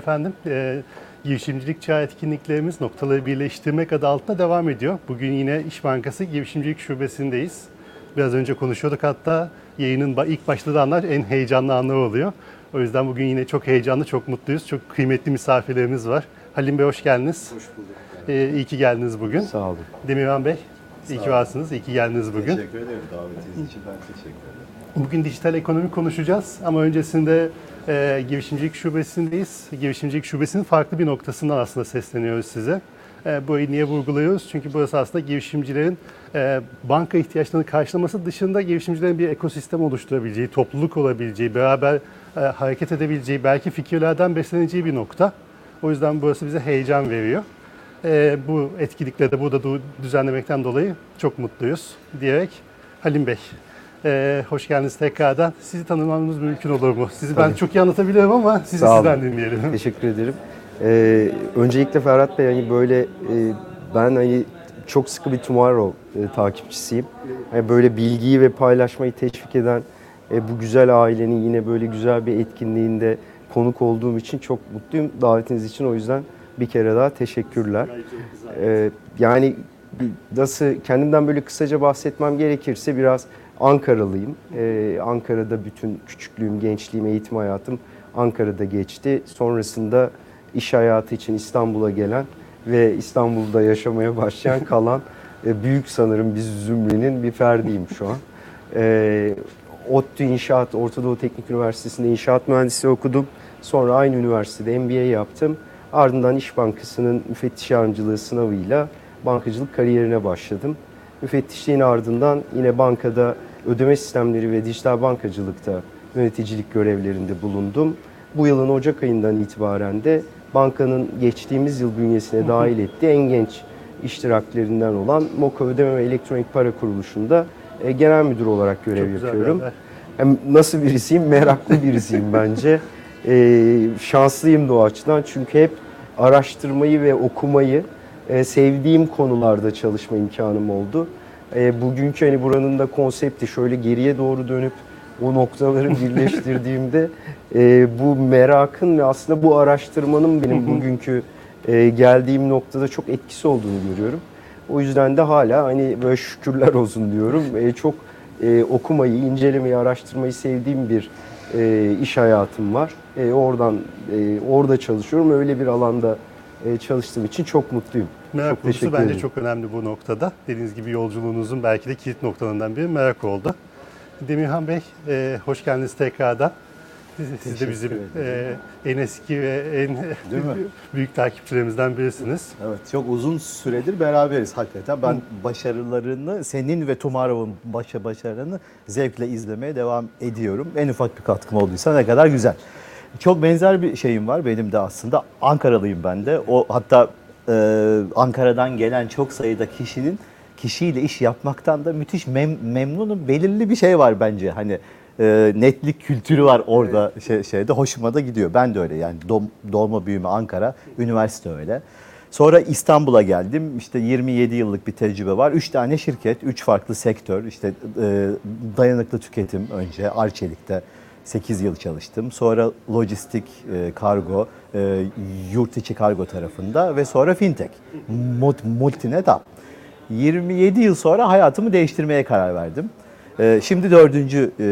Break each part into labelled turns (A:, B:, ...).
A: Efendim. Ee, girişimcilik çağ etkinliklerimiz noktaları birleştirmek adı altında devam ediyor. Bugün yine İş Bankası Girişimcilik Şubesi'ndeyiz. Biraz önce konuşuyorduk hatta yayının ilk başladığı anlar en heyecanlı anlar oluyor. O yüzden bugün yine çok heyecanlı, çok mutluyuz. Çok kıymetli misafirlerimiz var. Halim Bey hoş geldiniz.
B: Hoş bulduk.
A: Ee, iyi ki geldiniz bugün.
C: Sağ olun.
A: Demirhan Bey, iyi ki varsınız. İyi ki geldiniz bugün.
B: Teşekkür ederim davetiniz için ben teşekkür ederim.
A: Bugün dijital ekonomi konuşacağız ama öncesinde e, girişimcilik şubesindeyiz. Girişimcilik şubesinin farklı bir noktasından aslında sesleniyoruz size. E, burayı niye vurguluyoruz? Çünkü burası aslında girişimcilerin e, banka ihtiyaçlarını karşılaması dışında girişimcilerin bir ekosistem oluşturabileceği, topluluk olabileceği, beraber e, hareket edebileceği, belki fikirlerden besleneceği bir nokta. O yüzden burası bize heyecan veriyor. E, bu etkinlikleri de burada düzenlemekten dolayı çok mutluyuz diyerek Halim Bey. Ee, hoş geldiniz tekrardan. Sizi tanımamız mümkün olur mu? Sizi ben
C: Tabii.
A: çok iyi anlatabiliyorum ama sizi
C: Sağ olun.
A: sizden dinleyelim.
C: Teşekkür ederim. Ee, öncelikle Ferhat Bey hani böyle e, ben hani çok sıkı bir Tomorrow e, takipçisiyim. Hani böyle bilgiyi ve paylaşmayı teşvik eden e, bu güzel ailenin yine böyle güzel bir etkinliğinde konuk olduğum için çok mutluyum. Davetiniz için o yüzden bir kere daha teşekkürler. Ee, yani nasıl kendimden böyle kısaca bahsetmem gerekirse biraz Ankaralıyım. Ee, Ankara'da bütün küçüklüğüm, gençliğim, eğitim hayatım Ankara'da geçti. Sonrasında iş hayatı için İstanbul'a gelen ve İstanbul'da yaşamaya başlayan kalan e, büyük sanırım biz zümrenin bir ferdiyim şu an. Ee, ODTÜ İnşaat, Orta Doğu Teknik Üniversitesi'nde inşaat mühendisliği okudum. Sonra aynı üniversitede MBA yaptım. Ardından İş Bankası'nın müfettiş yardımcılığı sınavıyla bankacılık kariyerine başladım. Müfettişliğin ardından yine bankada ödeme sistemleri ve dijital bankacılıkta yöneticilik görevlerinde bulundum. Bu yılın Ocak ayından itibaren de bankanın geçtiğimiz yıl bünyesine dahil ettiği en genç iştiraklerinden olan MOKA Ödeme ve Elektronik Para Kuruluşu'nda e, genel müdür olarak görev
A: Çok
C: yapıyorum. Hem nasıl birisiyim? Meraklı birisiyim bence. Ee, şanslıyım da o açıdan çünkü hep araştırmayı ve okumayı e, sevdiğim konularda çalışma imkanım oldu. E, bugünkü hani buranın da konsepti şöyle geriye doğru dönüp o noktaları birleştirdiğimde e, bu merakın ve aslında bu araştırmanın benim bugünkü e, geldiğim noktada çok etkisi olduğunu görüyorum. O yüzden de hala hani böyle şükürler olsun diyorum. E, çok e, okumayı, incelemeyi, araştırmayı sevdiğim bir e, iş hayatım var. E, oradan e, orada çalışıyorum. Öyle bir alanda çalıştığım için çok mutluyum.
A: Merak
C: çok
A: konusu bence
C: ederim.
A: çok önemli bu noktada. Dediğiniz gibi yolculuğunuzun belki de kilit noktalarından biri merak oldu. Demirhan Bey, e, hoş geldiniz tekrardan. Siz, de bizim e, en eski ve en büyük takipçilerimizden birisiniz.
B: Evet çok uzun süredir beraberiz hakikaten. Ben başarılarını, senin ve Tumarov'un başa başarılarını zevkle izlemeye devam ediyorum. En ufak bir katkım olduysa ne kadar güzel. Çok benzer bir şeyim var benim de aslında. Ankaralıyım ben de. O hatta e, Ankara'dan gelen çok sayıda kişinin kişiyle iş yapmaktan da müthiş mem- memnunum. Belirli bir şey var bence. Hani e, netlik kültürü var orada şey, şeyde hoşuma da gidiyor. Ben de öyle yani Dom- doğma büyüme Ankara, üniversite öyle. Sonra İstanbul'a geldim. İşte 27 yıllık bir tecrübe var. 3 tane şirket, 3 farklı sektör. İşte e, dayanıklı tüketim önce Arçelik'te 8 yıl çalıştım. Sonra lojistik, e, kargo, e, yurt içi kargo tarafında ve sonra fintech, Mult- multinet app. 27 yıl sonra hayatımı değiştirmeye karar verdim. Ee, Şimdi dördüncü e,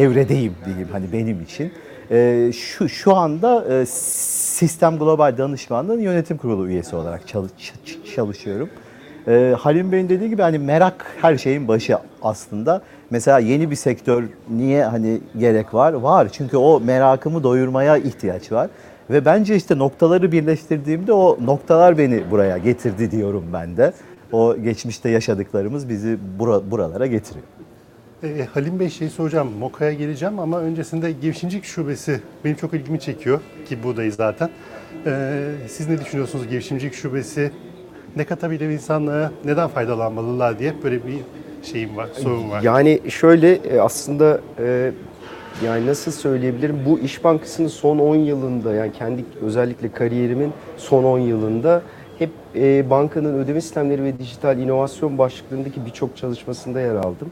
B: evredeyim diyeyim hani benim için. Ee, Şu şu anda e, Sistem Global Danışmanlığı'nın yönetim kurulu üyesi olarak çalış- çalışıyorum. Ee, Halim Bey'in dediği gibi hani merak her şeyin başı aslında. Mesela yeni bir sektör niye hani gerek var? Var çünkü o merakımı doyurmaya ihtiyaç var. Ve bence işte noktaları birleştirdiğimde o noktalar beni buraya getirdi diyorum ben de. O geçmişte yaşadıklarımız bizi bura, buralara getiriyor.
A: E, Halim Bey şeyi soracağım, Moka'ya geleceğim ama öncesinde girişimcilik şubesi benim çok ilgimi çekiyor ki buradayız zaten. E, siz ne düşünüyorsunuz girişimcilik şubesi? Ne katabilir insanlara, neden faydalanmalılar diye böyle bir şeyim var, sorum var.
C: Yani şöyle e, aslında e, yani nasıl söyleyebilirim bu İş Bankası'nın son 10 yılında yani kendi özellikle kariyerimin son 10 yılında hep e, bankanın ödeme sistemleri ve dijital inovasyon başlıklarındaki birçok çalışmasında yer aldım.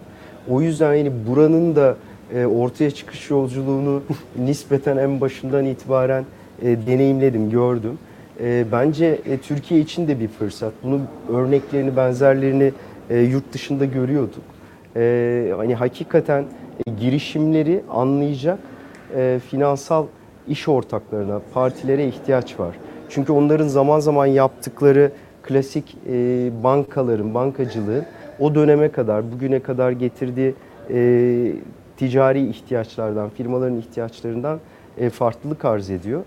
C: O yüzden yani buranın da e, ortaya çıkış yolculuğunu nispeten en başından itibaren e, deneyimledim, gördüm. E, bence e, Türkiye için de bir fırsat. Bunun örneklerini, benzerlerini e, yurt dışında görüyorduk. E, hani hakikaten e, girişimleri anlayacak e, finansal iş ortaklarına, partilere ihtiyaç var. Çünkü onların zaman zaman yaptıkları klasik bankaların, bankacılığın o döneme kadar, bugüne kadar getirdiği ticari ihtiyaçlardan, firmaların ihtiyaçlarından farklılık arz ediyor.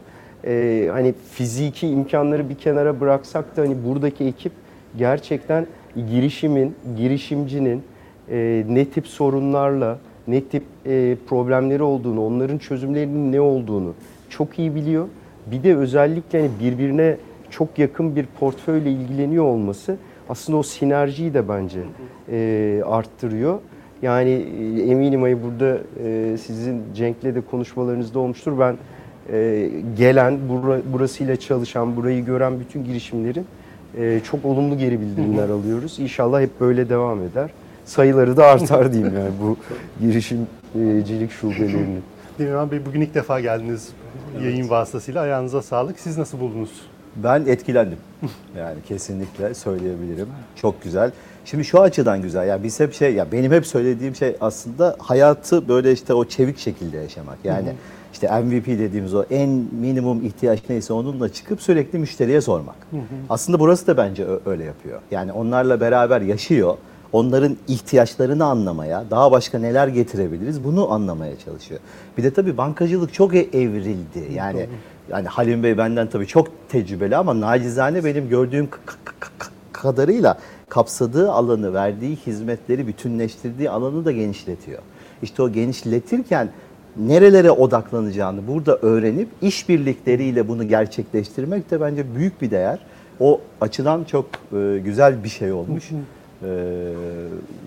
C: E, hani fiziki imkanları bir kenara bıraksak da hani buradaki ekip gerçekten girişimin, girişimcinin e, ne tip sorunlarla, ne tip e, problemleri olduğunu, onların çözümlerinin ne olduğunu çok iyi biliyor. Bir de özellikle hani birbirine çok yakın bir portföyle ilgileniyor olması aslında o sinerjiyi de bence e, arttırıyor. Yani e, eminim ay burada e, sizin Cenk'le de konuşmalarınızda olmuştur. Ben e, gelen, bura, burasıyla çalışan, burayı gören bütün girişimlerin e, çok olumlu geri bildirimler alıyoruz. İnşallah hep böyle devam eder. Sayıları da artar diyeyim yani bu girişimcilik şubelerinin.
A: Demirhan Bey bugün ilk defa geldiniz yayın vasıtasıyla. Ayağınıza sağlık. Siz nasıl buldunuz?
B: Ben etkilendim. Yani kesinlikle söyleyebilirim. Çok güzel. Şimdi şu açıdan güzel. Ya biz hep şey ya benim hep söylediğim şey aslında hayatı böyle işte o çevik şekilde yaşamak. Yani işte MVP dediğimiz o en minimum ihtiyaç neyse onunla çıkıp sürekli müşteriye sormak. Aslında burası da bence öyle yapıyor. Yani onlarla beraber yaşıyor. Onların ihtiyaçlarını anlamaya, daha başka neler getirebiliriz bunu anlamaya çalışıyor. Bir de tabii bankacılık çok e- evrildi. Yani yani Halim Bey benden tabii çok tecrübeli ama nacizane benim gördüğüm kadarıyla kapsadığı alanı, verdiği hizmetleri bütünleştirdiği alanı da genişletiyor. İşte o genişletirken nerelere odaklanacağını burada öğrenip işbirlikleriyle bunu gerçekleştirmek de bence büyük bir değer. O açıdan çok e, güzel bir şey olmuş. E,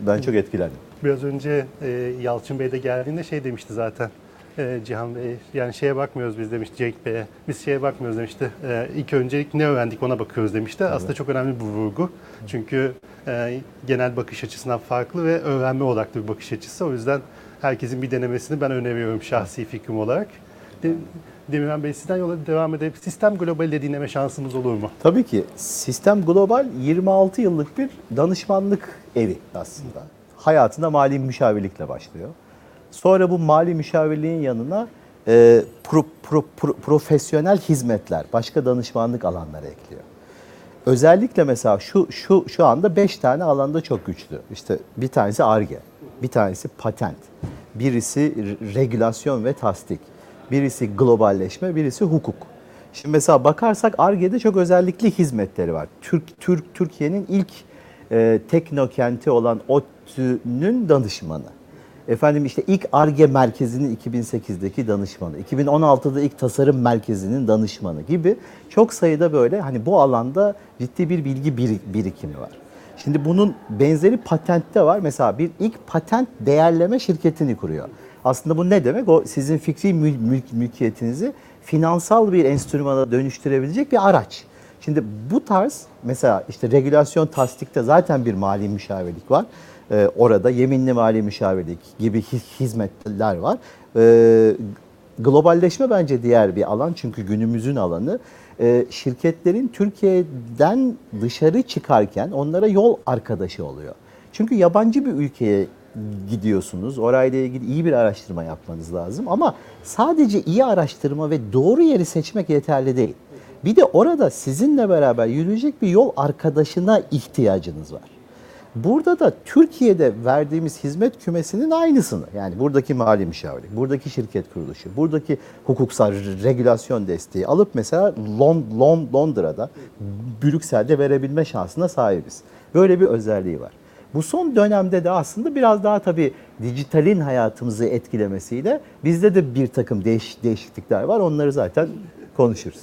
B: ben çok etkilendim.
A: Biraz önce e, Yalçın Bey de geldiğinde şey demişti zaten. E, Cihan Bey, yani şeye bakmıyoruz biz demişti Cenk Bey'e. Biz şeye bakmıyoruz demişti. E, ilk öncelik ne öğrendik ona bakıyoruz demişti. Aslında çok önemli bir vurgu. Çünkü e, genel bakış açısından farklı ve öğrenme odaklı bir bakış açısı. O yüzden herkesin bir denemesini ben öneriyorum şahsi fikrim olarak. De, Demirhan Bey sizden yola devam edip sistem globali de dinleme şansımız olur mu?
B: Tabii ki Sistem Global 26 yıllık bir danışmanlık evi aslında. Hayatında mali müşavirlikle başlıyor. Sonra bu mali müşavirliğin yanına e, pro- pro- pro- profesyonel hizmetler, başka danışmanlık alanları ekliyor. Özellikle mesela şu şu şu anda 5 tane alanda çok güçlü. İşte bir tanesi ARGE, bir tanesi patent, birisi re- regülasyon ve tasdik, birisi globalleşme, birisi hukuk. Şimdi mesela bakarsak ARGE'de çok özellikli hizmetleri var. Türk Türk Türkiye'nin ilk e, teknokenti olan ODTÜ'nün danışmanı. Efendim işte ilk ARGE merkezinin 2008'deki danışmanı, 2016'da ilk tasarım merkezinin danışmanı gibi çok sayıda böyle hani bu alanda ciddi bir bilgi biri- birikimi var. Şimdi bunun benzeri patentte var. Mesela bir ilk patent değerleme şirketini kuruyor. Aslında bu ne demek? O sizin fikri mül- mülk, mülkiyetinizi finansal bir enstrümana dönüştürebilecek bir araç. Şimdi bu tarz mesela işte regülasyon tasdikte zaten bir mali müşavirlik var. Ee, orada yeminli mali müşavirlik gibi hi- hizmetler var. Ee, globalleşme bence diğer bir alan çünkü günümüzün alanı. Ee, şirketlerin Türkiye'den dışarı çıkarken onlara yol arkadaşı oluyor. Çünkü yabancı bir ülkeye gidiyorsunuz. Orayla ilgili iyi bir araştırma yapmanız lazım ama sadece iyi araştırma ve doğru yeri seçmek yeterli değil. Bir de orada sizinle beraber yürüyecek bir yol arkadaşına ihtiyacınız var. Burada da Türkiye'de verdiğimiz hizmet kümesinin aynısını yani buradaki mali müşavirlik, buradaki şirket kuruluşu, buradaki hukuksal re- regülasyon desteği alıp mesela Lon, Lon, Londra'da, Brüksel'de verebilme şansına sahibiz. Böyle bir özelliği var. Bu son dönemde de aslında biraz daha tabii dijitalin hayatımızı etkilemesiyle bizde de bir takım değiş, değişiklikler var. Onları zaten konuşuruz.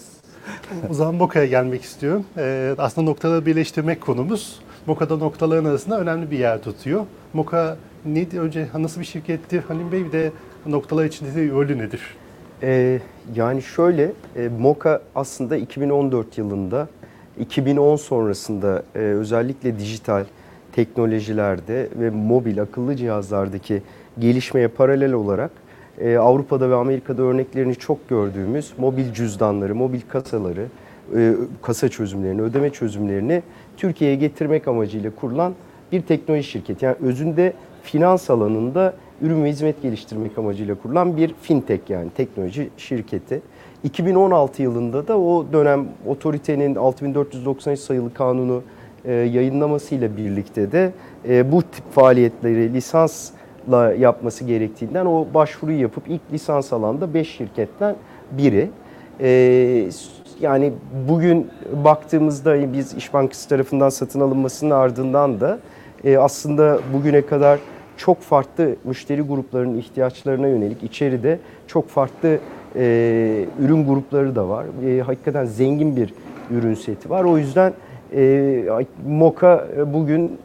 A: O zaman Moka'ya gelmek istiyorum. Ee, aslında noktaları birleştirmek konumuz. Moka'da noktaların arasında önemli bir yer tutuyor. Moka ne, önce nasıl bir şirkettir Halim Bey bir de noktalar içindeki rolü nedir?
C: Ee, yani şöyle, e, Moka aslında 2014 yılında, 2010 sonrasında e, özellikle dijital teknolojilerde ve mobil akıllı cihazlardaki gelişmeye paralel olarak e, Avrupa'da ve Amerika'da örneklerini çok gördüğümüz mobil cüzdanları, mobil kasaları, e, kasa çözümlerini, ödeme çözümlerini Türkiye'ye getirmek amacıyla kurulan bir teknoloji şirketi. Yani özünde finans alanında ürün ve hizmet geliştirmek amacıyla kurulan bir fintech yani teknoloji şirketi. 2016 yılında da o dönem otoritenin 6493 sayılı kanunu e, yayınlamasıyla birlikte de e, bu tip faaliyetleri lisansla yapması gerektiğinden o başvuruyu yapıp ilk lisans alanda 5 şirketten biri. E, yani bugün baktığımızda biz İş Bankası tarafından satın alınmasının ardından da e, aslında bugüne kadar çok farklı müşteri gruplarının ihtiyaçlarına yönelik içeride çok farklı e, ürün grupları da var. E, hakikaten zengin bir ürün seti var. O yüzden e, Moka bugün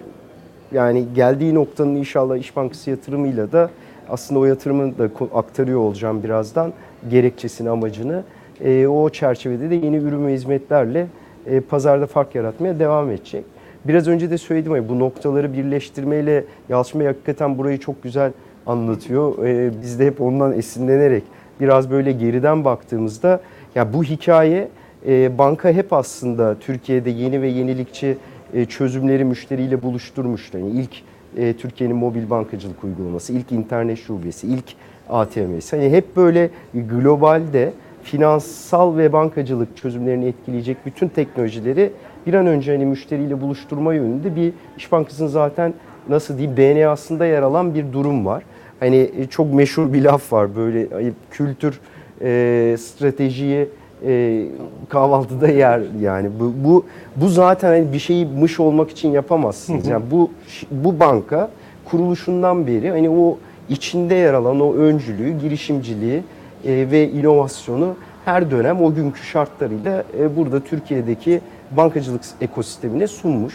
C: yani geldiği noktanın inşallah İş Bankası yatırımıyla da aslında o yatırımı da aktarıyor olacağım birazdan gerekçesini, amacını. E, o çerçevede de yeni ürün ve hizmetlerle e, pazarda fark yaratmaya devam edecek. Biraz önce de söyledim ya bu noktaları birleştirmeyle Yalçın Bey hakikaten burayı çok güzel anlatıyor. E, biz de hep ondan esinlenerek biraz böyle geriden baktığımızda ya bu hikaye e, banka hep aslında Türkiye'de yeni ve yenilikçi e, çözümleri müşteriyle buluşturmuştu. Yani ilk e, Türkiye'nin mobil bankacılık uygulaması, ilk internet şubesi, ilk ATM'si. Hani hep böyle globalde finansal ve bankacılık çözümlerini etkileyecek bütün teknolojileri bir an önce hani müşteriyle buluşturma yönünde bir İş Bankası'nın zaten nasıl diyeyim DNA'sında yer alan bir durum var. Hani e, çok meşhur bir laf var böyle kültür e, stratejiyi e, kahvaltıda yer yani bu bu bu zaten hani bir şeyi mış olmak için yapamazsınız. Yani bu bu banka kuruluşundan beri hani o içinde yer alan o öncülüğü, girişimciliği ve inovasyonu her dönem o günkü şartlarıyla e, burada Türkiye'deki bankacılık ekosistemine sunmuş.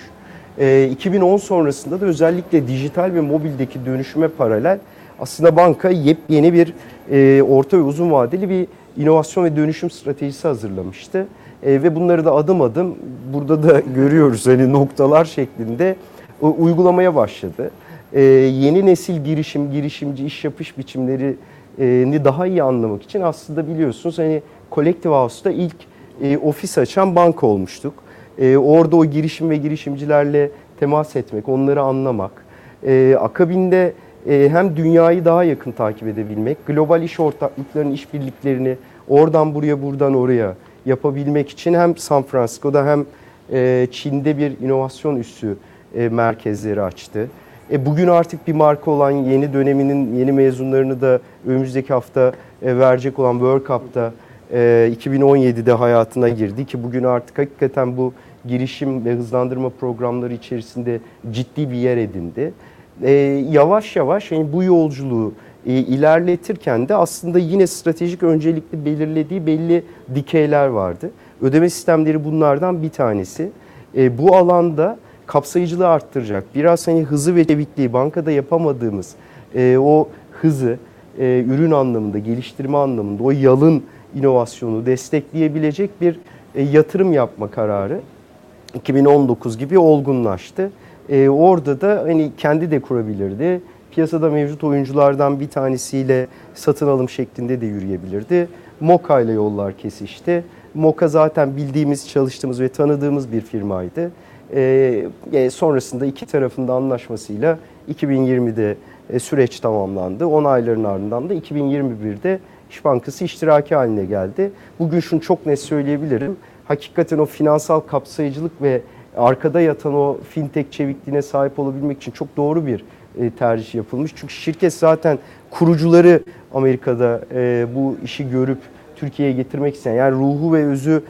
C: E, 2010 sonrasında da özellikle dijital ve mobildeki dönüşüme paralel aslında banka yepyeni bir e, orta ve uzun vadeli bir inovasyon ve dönüşüm stratejisi hazırlamıştı. E, ve bunları da adım adım burada da görüyoruz hani noktalar şeklinde e, uygulamaya başladı. E, yeni nesil girişim, girişimci iş yapış biçimlerini daha iyi anlamak için aslında biliyorsunuz hani Collective House'da ilk e, ofis açan banka olmuştuk. E, orada o girişim ve girişimcilerle temas etmek, onları anlamak, e, akabinde e, hem dünyayı daha yakın takip edebilmek, global iş ortaklıklarının işbirliklerini oradan buraya buradan oraya yapabilmek için hem San Francisco'da hem e, Çin'de bir inovasyon üssü e, merkezleri açtı. E, bugün artık bir marka olan yeni döneminin yeni mezunlarını da önümüzdeki hafta e, verecek olan World Cup'ta e, 2017'de hayatına girdi ki bugün artık hakikaten bu girişim ve hızlandırma programları içerisinde ciddi bir yer edindi. E, yavaş yavaş yani bu yolculuğu e, ilerletirken de aslında yine stratejik öncelikli belirlediği belli dikeyler vardı. Ödeme sistemleri bunlardan bir tanesi. E, bu alanda kapsayıcılığı arttıracak. Biraz hani hızı ve çevikliği bankada yapamadığımız e, o hızı e, ürün anlamında, geliştirme anlamında o yalın inovasyonu destekleyebilecek bir e, yatırım yapma kararı 2019 gibi olgunlaştı. E, orada da hani kendi de kurabilirdi. Piyasada mevcut oyunculardan bir tanesiyle satın alım şeklinde de yürüyebilirdi. Moka ile yollar kesişti. Moka zaten bildiğimiz, çalıştığımız ve tanıdığımız bir firmaydı. E, e, sonrasında iki tarafında anlaşmasıyla 2020'de e, süreç tamamlandı. 10 ayların ardından da 2021'de İş Bankası iştiraki haline geldi. Bugün şunu çok net söyleyebilirim. Hakikaten o finansal kapsayıcılık ve arkada yatan o fintech çevikliğine sahip olabilmek için çok doğru bir e, tercih yapılmış. Çünkü şirket zaten kurucuları Amerika'da bu işi görüp Türkiye'ye getirmek isteyen yani ruhu ve özü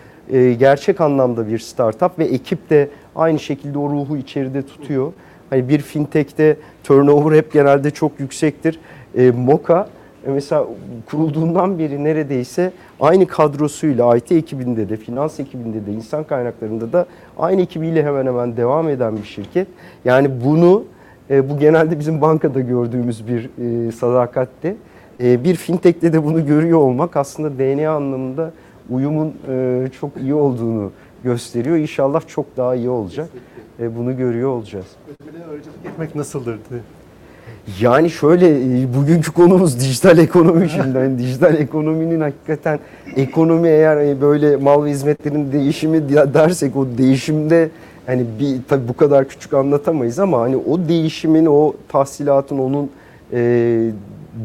C: gerçek anlamda bir startup ve ekip de aynı şekilde o ruhu içeride tutuyor. Hani bir fintech'te turnover hep genelde çok yüksektir. E, Moka e, mesela kurulduğundan beri neredeyse aynı kadrosuyla IT ekibinde de, finans ekibinde de, insan kaynaklarında da aynı ekibiyle hemen hemen devam eden bir şirket. Yani bunu e, bu genelde bizim bankada gördüğümüz bir e, sadakatte. E, bir fintech'te de bunu görüyor olmak aslında DNA anlamında uyumun e, çok iyi olduğunu gösteriyor. İnşallah çok daha iyi olacak. E, bunu görüyor olacağız.
A: Ödemede aracılık etmek nasıldır?
C: Yani şöyle e, bugünkü konumuz dijital ekonomi şimdi. Hani dijital ekonominin hakikaten ekonomi eğer hani böyle mal ve hizmetlerin değişimi dersek o değişimde hani bir tabii bu kadar küçük anlatamayız ama hani o değişimin o tahsilatın onun e,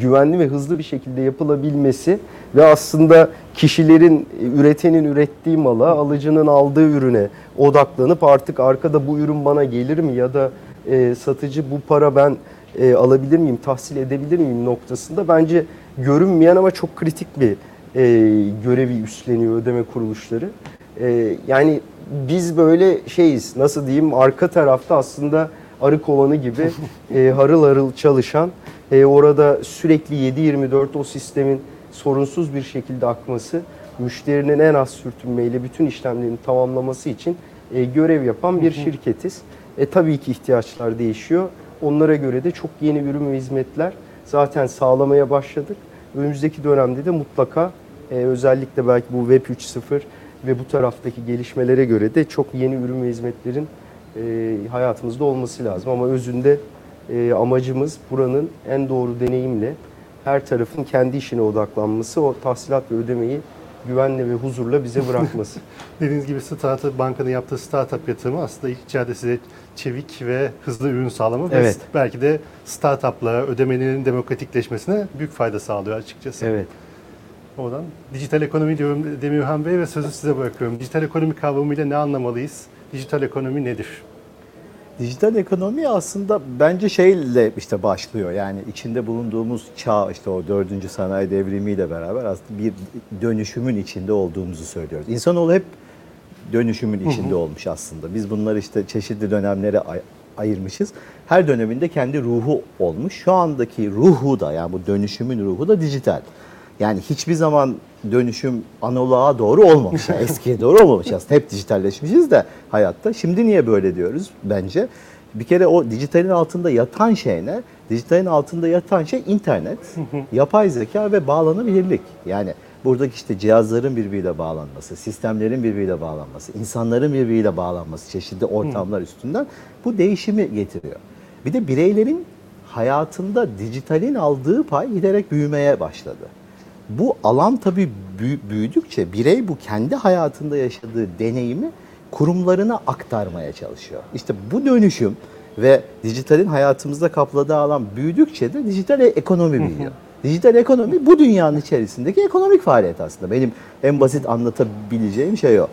C: güvenli ve hızlı bir şekilde yapılabilmesi ve aslında kişilerin e, üretenin ürettiği mala, alıcının aldığı ürüne odaklanıp artık arkada bu ürün bana gelir mi ya da e, satıcı bu para ben e, alabilir miyim, tahsil edebilir miyim noktasında bence görünmeyen ama çok kritik bir e, görevi üstleniyor ödeme kuruluşları. E, yani biz böyle şeyiz, nasıl diyeyim, arka tarafta aslında arı kovanı gibi e, harıl harıl çalışan, e, orada sürekli 7-24 o sistemin sorunsuz bir şekilde akması, müşterinin en az sürtünmeyle bütün işlemlerini tamamlaması için e, görev yapan bir şirketiz. E, tabii ki ihtiyaçlar değişiyor. Onlara göre de çok yeni ürün ve hizmetler zaten sağlamaya başladık. Önümüzdeki dönemde de mutlaka e, özellikle belki bu Web 3.0 ve bu taraftaki gelişmelere göre de çok yeni ürün ve hizmetlerin e, hayatımızda olması lazım. Ama özünde e, amacımız buranın en doğru deneyimle her tarafın kendi işine odaklanması, o tahsilat ve ödemeyi güvenle ve huzurla bize bırakması.
A: Dediğiniz gibi startup bankanın yaptığı startup yatırımı aslında ilk içeride size çevik ve hızlı ürün sağlama ve
C: Evet.
A: belki de startuplara ödemenin demokratikleşmesine büyük fayda sağlıyor açıkçası.
C: evet.
A: Oradan dijital ekonomi diyorum Demirhan Bey ve sözü size bırakıyorum. Dijital ekonomi kavramıyla ne anlamalıyız? Dijital ekonomi nedir?
B: Dijital ekonomi aslında bence şeyle işte başlıyor. Yani içinde bulunduğumuz çağ işte o dördüncü sanayi devrimiyle beraber aslında bir dönüşümün içinde olduğumuzu söylüyoruz. İnsanoğlu hep dönüşümün içinde olmuş aslında. Biz bunları işte çeşitli dönemlere ay- ayırmışız. Her döneminde kendi ruhu olmuş. Şu andaki ruhu da yani bu dönüşümün ruhu da dijital. Yani hiçbir zaman dönüşüm analoğa doğru olmamış. Yani eskiye doğru olmamış aslında. Hep dijitalleşmişiz de hayatta. Şimdi niye böyle diyoruz bence? Bir kere o dijitalin altında yatan şey ne? Dijitalin altında yatan şey internet, yapay zeka ve bağlanabilirlik. Yani buradaki işte cihazların birbiriyle bağlanması, sistemlerin birbiriyle bağlanması, insanların birbiriyle bağlanması çeşitli ortamlar üstünden bu değişimi getiriyor. Bir de bireylerin hayatında dijitalin aldığı pay giderek büyümeye başladı. Bu alan tabii büyü- büyüdükçe birey bu kendi hayatında yaşadığı deneyimi kurumlarına aktarmaya çalışıyor. İşte bu dönüşüm ve dijitalin hayatımızda kapladığı alan büyüdükçe de dijital e- ekonomi büyüyor. Dijital ekonomi bu dünyanın içerisindeki ekonomik faaliyet aslında. Benim en basit anlatabileceğim şey o.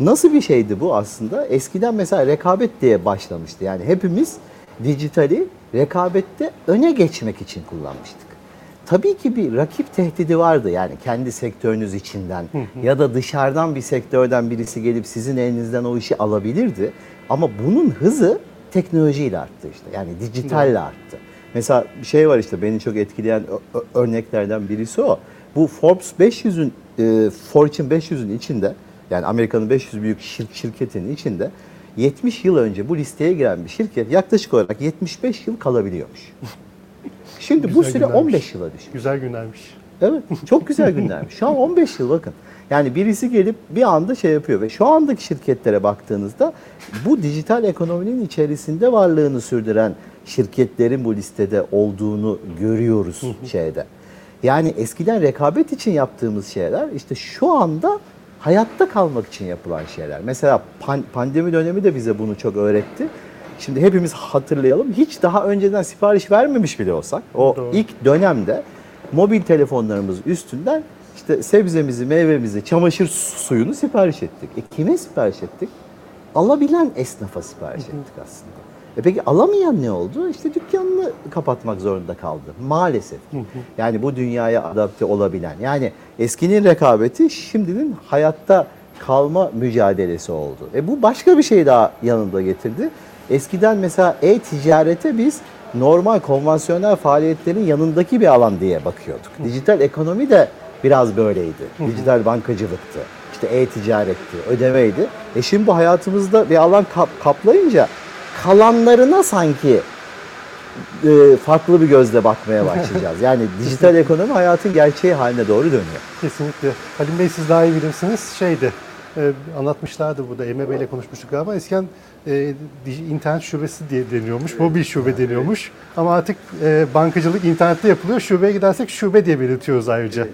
B: Nasıl bir şeydi bu aslında? Eskiden mesela rekabet diye başlamıştı. Yani hepimiz dijitali rekabette öne geçmek için kullanmıştık. Tabii ki bir rakip tehdidi vardı yani kendi sektörünüz içinden ya da dışarıdan bir sektörden birisi gelip sizin elinizden o işi alabilirdi. Ama bunun hızı teknolojiyle arttı işte yani dijitalle arttı. Mesela bir şey var işte beni çok etkileyen örneklerden birisi o. Bu Forbes 500'ün, e, Fortune 500'ün içinde yani Amerika'nın 500 büyük şir- şirketinin içinde 70 yıl önce bu listeye giren bir şirket yaklaşık olarak 75 yıl kalabiliyormuş. Şimdi bu
A: Güzel
B: süre
A: günlermiş.
B: 15 yıla düşmüş.
A: Güzel günlermiş.
B: Evet, çok güzel günlermiş. Şu an 15 yıl bakın. Yani birisi gelip bir anda şey yapıyor ve şu andaki şirketlere baktığınızda bu dijital ekonominin içerisinde varlığını sürdüren şirketlerin bu listede olduğunu görüyoruz şeyde. Yani eskiden rekabet için yaptığımız şeyler işte şu anda hayatta kalmak için yapılan şeyler. Mesela pan- pandemi dönemi de bize bunu çok öğretti. Şimdi hepimiz hatırlayalım. Hiç daha önceden sipariş vermemiş bile olsak o
A: Doğru.
B: ilk dönemde mobil telefonlarımız üstünden işte sebzemizi, meyvemizi, çamaşır su- suyunu sipariş ettik. E kime sipariş ettik? Alabilen esnafa sipariş ettik aslında. E peki alamayan ne oldu? İşte dükkanını kapatmak zorunda kaldı maalesef. Yani bu dünyaya adapte olabilen. Yani eskinin rekabeti şimdinin hayatta kalma mücadelesi oldu. E bu başka bir şey daha yanında getirdi. Eskiden mesela e-ticarete biz normal konvansiyonel faaliyetlerin yanındaki bir alan diye bakıyorduk. Dijital ekonomi de biraz böyleydi. Dijital bankacılıktı. İşte e-ticaretti, ödemeydi. E şimdi bu hayatımızda bir alan kap- kaplayınca kalanlarına sanki e, farklı bir gözle bakmaya başlayacağız. Yani dijital ekonomi hayatın gerçeği haline doğru dönüyor.
A: Kesinlikle. Halim Bey siz daha iyi bilirsiniz. Şeydi, e, anlatmışlardı burada. Emre Bey'le konuşmuştuk galiba. Eskiden e, internet şubesi diye deniyormuş, mobil şube deniyormuş. Ama artık e, bankacılık internette yapılıyor. Şubeye gidersek şube diye belirtiyoruz ayrıca.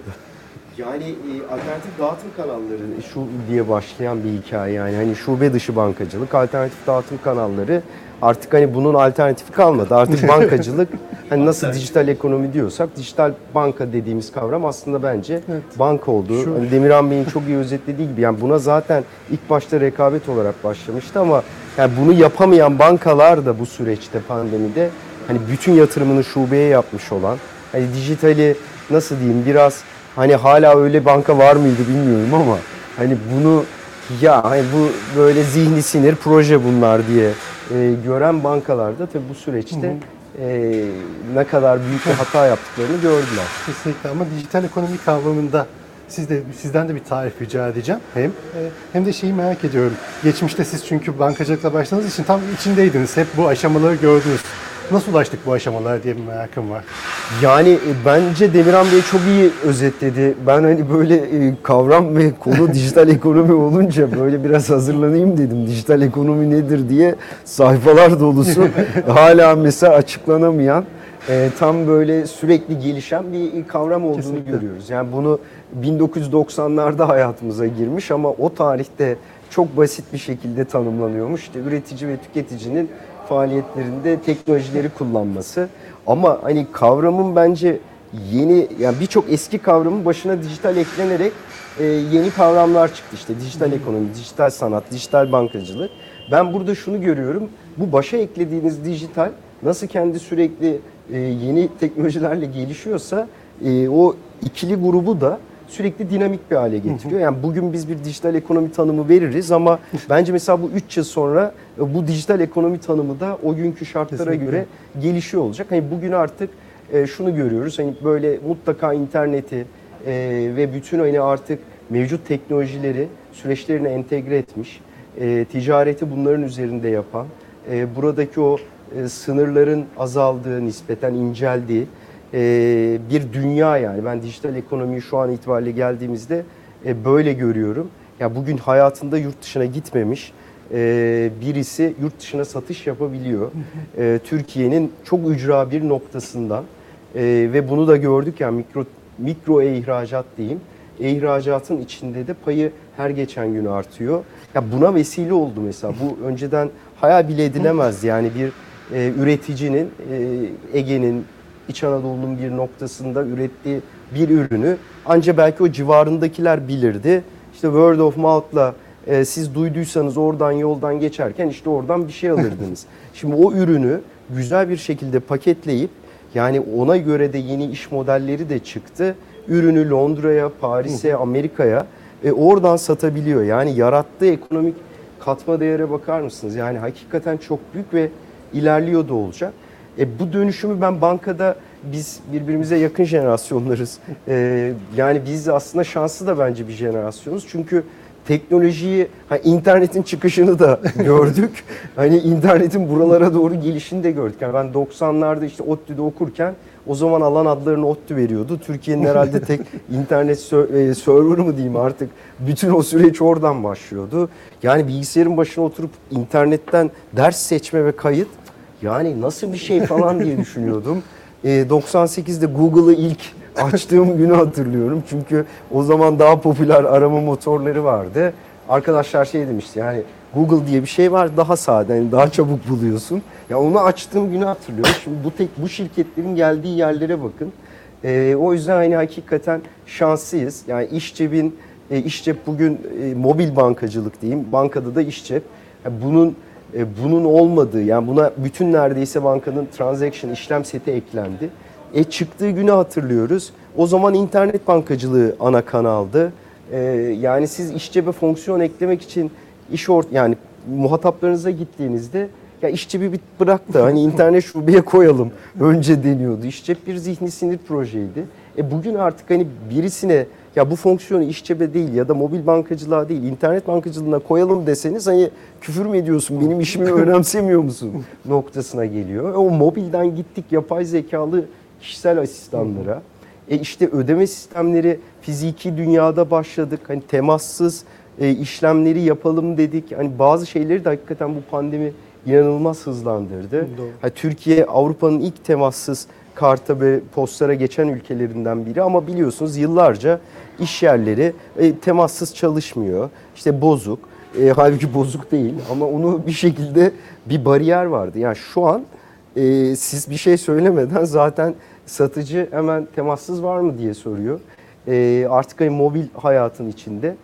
C: Yani e, alternatif dağıtım kanalları şu diye başlayan bir hikaye yani hani şube dışı bankacılık, alternatif dağıtım kanalları artık hani bunun alternatifi kalmadı. Artık bankacılık hani nasıl dijital ekonomi diyorsak dijital banka dediğimiz kavram aslında bence banka oldu.
A: Şu-
C: Hani Demirhan Bey'in çok iyi özetlediği gibi yani buna zaten ilk başta rekabet olarak başlamıştı ama yani bunu yapamayan bankalar da bu süreçte pandemide hani bütün yatırımını şubeye yapmış olan hani dijitali nasıl diyeyim biraz Hani hala öyle banka var mıydı bilmiyorum ama hani bunu ya hani bu böyle zihni sinir proje bunlar diye e, gören bankalarda tabii bu süreçte e, ne kadar büyük bir hata yaptıklarını gördüler.
A: Kesinlikle ama dijital ekonomi kavramında siz de sizden de bir tarif rica edeceğim. Hem e, hem de şeyi merak ediyorum. Geçmişte siz çünkü bankacılıkla başladığınız için tam içindeydiniz. Hep bu aşamaları gördünüz. Nasıl ulaştık bu aşamalara diye bir merakım var.
C: Yani e, bence Demirhan Bey çok iyi özetledi. Ben hani böyle e, kavram ve konu dijital ekonomi olunca böyle biraz hazırlanayım dedim. Dijital ekonomi nedir diye sayfalar dolusu hala mesela açıklanamayan e, tam böyle sürekli gelişen bir kavram olduğunu
A: Kesinlikle.
C: görüyoruz. Yani bunu 1990'larda hayatımıza girmiş ama o tarihte çok basit bir şekilde tanımlanıyormuş. İşte üretici ve tüketicinin faaliyetlerinde teknolojileri kullanması. Ama hani kavramın bence yeni yani birçok eski kavramın başına dijital eklenerek e, yeni kavramlar çıktı. İşte dijital ekonomi, dijital sanat, dijital bankacılık. Ben burada şunu görüyorum. Bu başa eklediğiniz dijital nasıl kendi sürekli e, yeni teknolojilerle gelişiyorsa e, o ikili grubu da sürekli dinamik bir hale getiriyor. Yani bugün biz bir dijital ekonomi tanımı veririz ama bence mesela bu 3 yıl sonra e, bu dijital ekonomi tanımı da o günkü şartlara
A: Kesinlikle.
C: göre gelişiyor olacak. Hani bugün artık e, şunu görüyoruz. Hani böyle mutlaka interneti e, ve bütün hani artık mevcut teknolojileri süreçlerine entegre etmiş, ticareti bunların üzerinde yapan, buradaki o sınırların azaldığı, nispeten inceldiği e, bir dünya yani. Ben dijital ekonomiyi şu an itibariyle geldiğimizde e, böyle görüyorum. Ya bugün hayatında yurt dışına gitmemiş e, birisi yurt dışına satış yapabiliyor. E, Türkiye'nin çok ücra bir noktasından e, ve bunu da gördük ya mikro mikro ihracat diyeyim. İhracatın içinde de payı her geçen gün artıyor. Ya buna vesile oldu mesela. Bu önceden hayal bile edilemezdi. Yani bir e, üreticinin e, Ege'nin İç Anadolu'nun bir noktasında ürettiği bir ürünü ancak belki o civarındakiler bilirdi. İşte word of mouth'la e, siz duyduysanız oradan yoldan geçerken işte oradan bir şey alırdınız. Şimdi o ürünü güzel bir şekilde paketleyip yani ona göre de yeni iş modelleri de çıktı. Ürünü Londra'ya, Paris'e, Amerika'ya e, oradan satabiliyor. Yani yarattığı ekonomik katma değere bakar mısınız? Yani hakikaten çok büyük ve ilerliyor da olacak. E, bu dönüşümü ben bankada biz birbirimize yakın jenerasyonlarız. E, yani biz aslında şanslı da bence bir jenerasyonuz. Çünkü teknolojiyi, ha, internetin çıkışını da gördük. hani internetin buralara doğru gelişini de gördük. Yani ben 90'larda işte ODTÜ'de okurken o zaman alan adlarını ODTÜ veriyordu. Türkiye'nin herhalde tek internet e, server mı diyeyim artık bütün o süreç oradan başlıyordu. Yani bilgisayarın başına oturup internetten ders seçme ve kayıt yani nasıl bir şey falan diye düşünüyordum. E, 98'de Google'ı ilk açtığım günü hatırlıyorum. Çünkü o zaman daha popüler arama motorları vardı. Arkadaşlar şey demişti yani Google diye bir şey var daha sade yani daha çabuk buluyorsun. Ya onu açtığım günü hatırlıyorum. Şimdi bu tek bu şirketlerin geldiği yerlere bakın. E, o yüzden hani hakikaten şanslıyız. Yani iş cebin e, iş cep bugün e, mobil bankacılık diyeyim. Bankada da iş cep. Yani bunun e, bunun olmadığı yani buna bütün neredeyse bankanın transaction işlem seti eklendi. E çıktığı günü hatırlıyoruz. O zaman internet bankacılığı ana kanaldı. E, yani siz iş cebe fonksiyon eklemek için iş ort yani muhataplarınıza gittiğinizde ya iş cebi bir bırak da hani internet şubeye koyalım önce deniyordu. İş cep bir zihni sinir projeydi. E bugün artık hani birisine ya bu fonksiyonu iş cebe değil ya da mobil bankacılığa değil internet bankacılığına koyalım deseniz hani küfür mü ediyorsun benim işimi önemsemiyor musun noktasına geliyor. E o mobilden gittik yapay zekalı kişisel asistanlara. E işte ödeme sistemleri fiziki dünyada başladık. Hani temassız e, işlemleri yapalım dedik. Hani bazı şeyleri de hakikaten bu pandemi inanılmaz hızlandırdı. Ha, Türkiye Avrupa'nın ilk temassız karta ve postlara geçen ülkelerinden biri ama biliyorsunuz yıllarca iş yerleri e, temassız çalışmıyor. İşte bozuk. E, halbuki bozuk değil ama onu bir şekilde bir bariyer vardı. Yani şu an e, siz bir şey söylemeden zaten satıcı hemen temassız var mı diye soruyor. E, artık hani mobil hayatın içinde.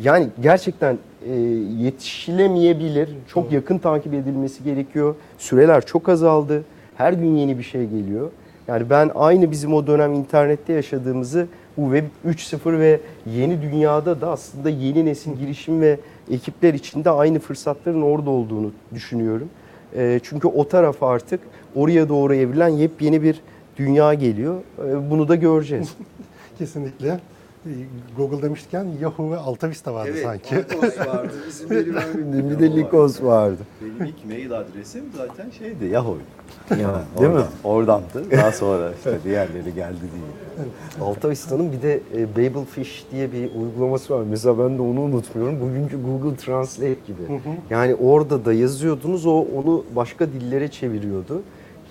C: Yani gerçekten e, yetişilemeyebilir. Çok yakın takip edilmesi gerekiyor. Süreler çok azaldı. Her gün yeni bir şey geliyor. Yani ben aynı bizim o dönem internette yaşadığımızı bu Web 3.0 ve yeni dünyada da aslında yeni nesil girişim ve ekipler içinde aynı fırsatların orada olduğunu düşünüyorum. E, çünkü o taraf artık oraya doğru evrilen yepyeni bir dünya geliyor. E, bunu da göreceğiz.
A: Kesinlikle. Google demişken Yahoo ve AltaVista vardı sanki.
C: vardı. Bizim benim bir de Lycos vardı.
B: Benim ilk mail adresim zaten şeydi Yahoo.
C: Ya, değil
B: Oradan-
C: mi?
B: Oradandı. Daha sonra işte diğerleri geldi diye.
C: Altavista'nın bir de e, Babelfish diye bir uygulaması var. Mesela ben de onu unutmuyorum. Bugünkü Google Translate gibi. Yani orada da yazıyordunuz, o onu başka dillere çeviriyordu.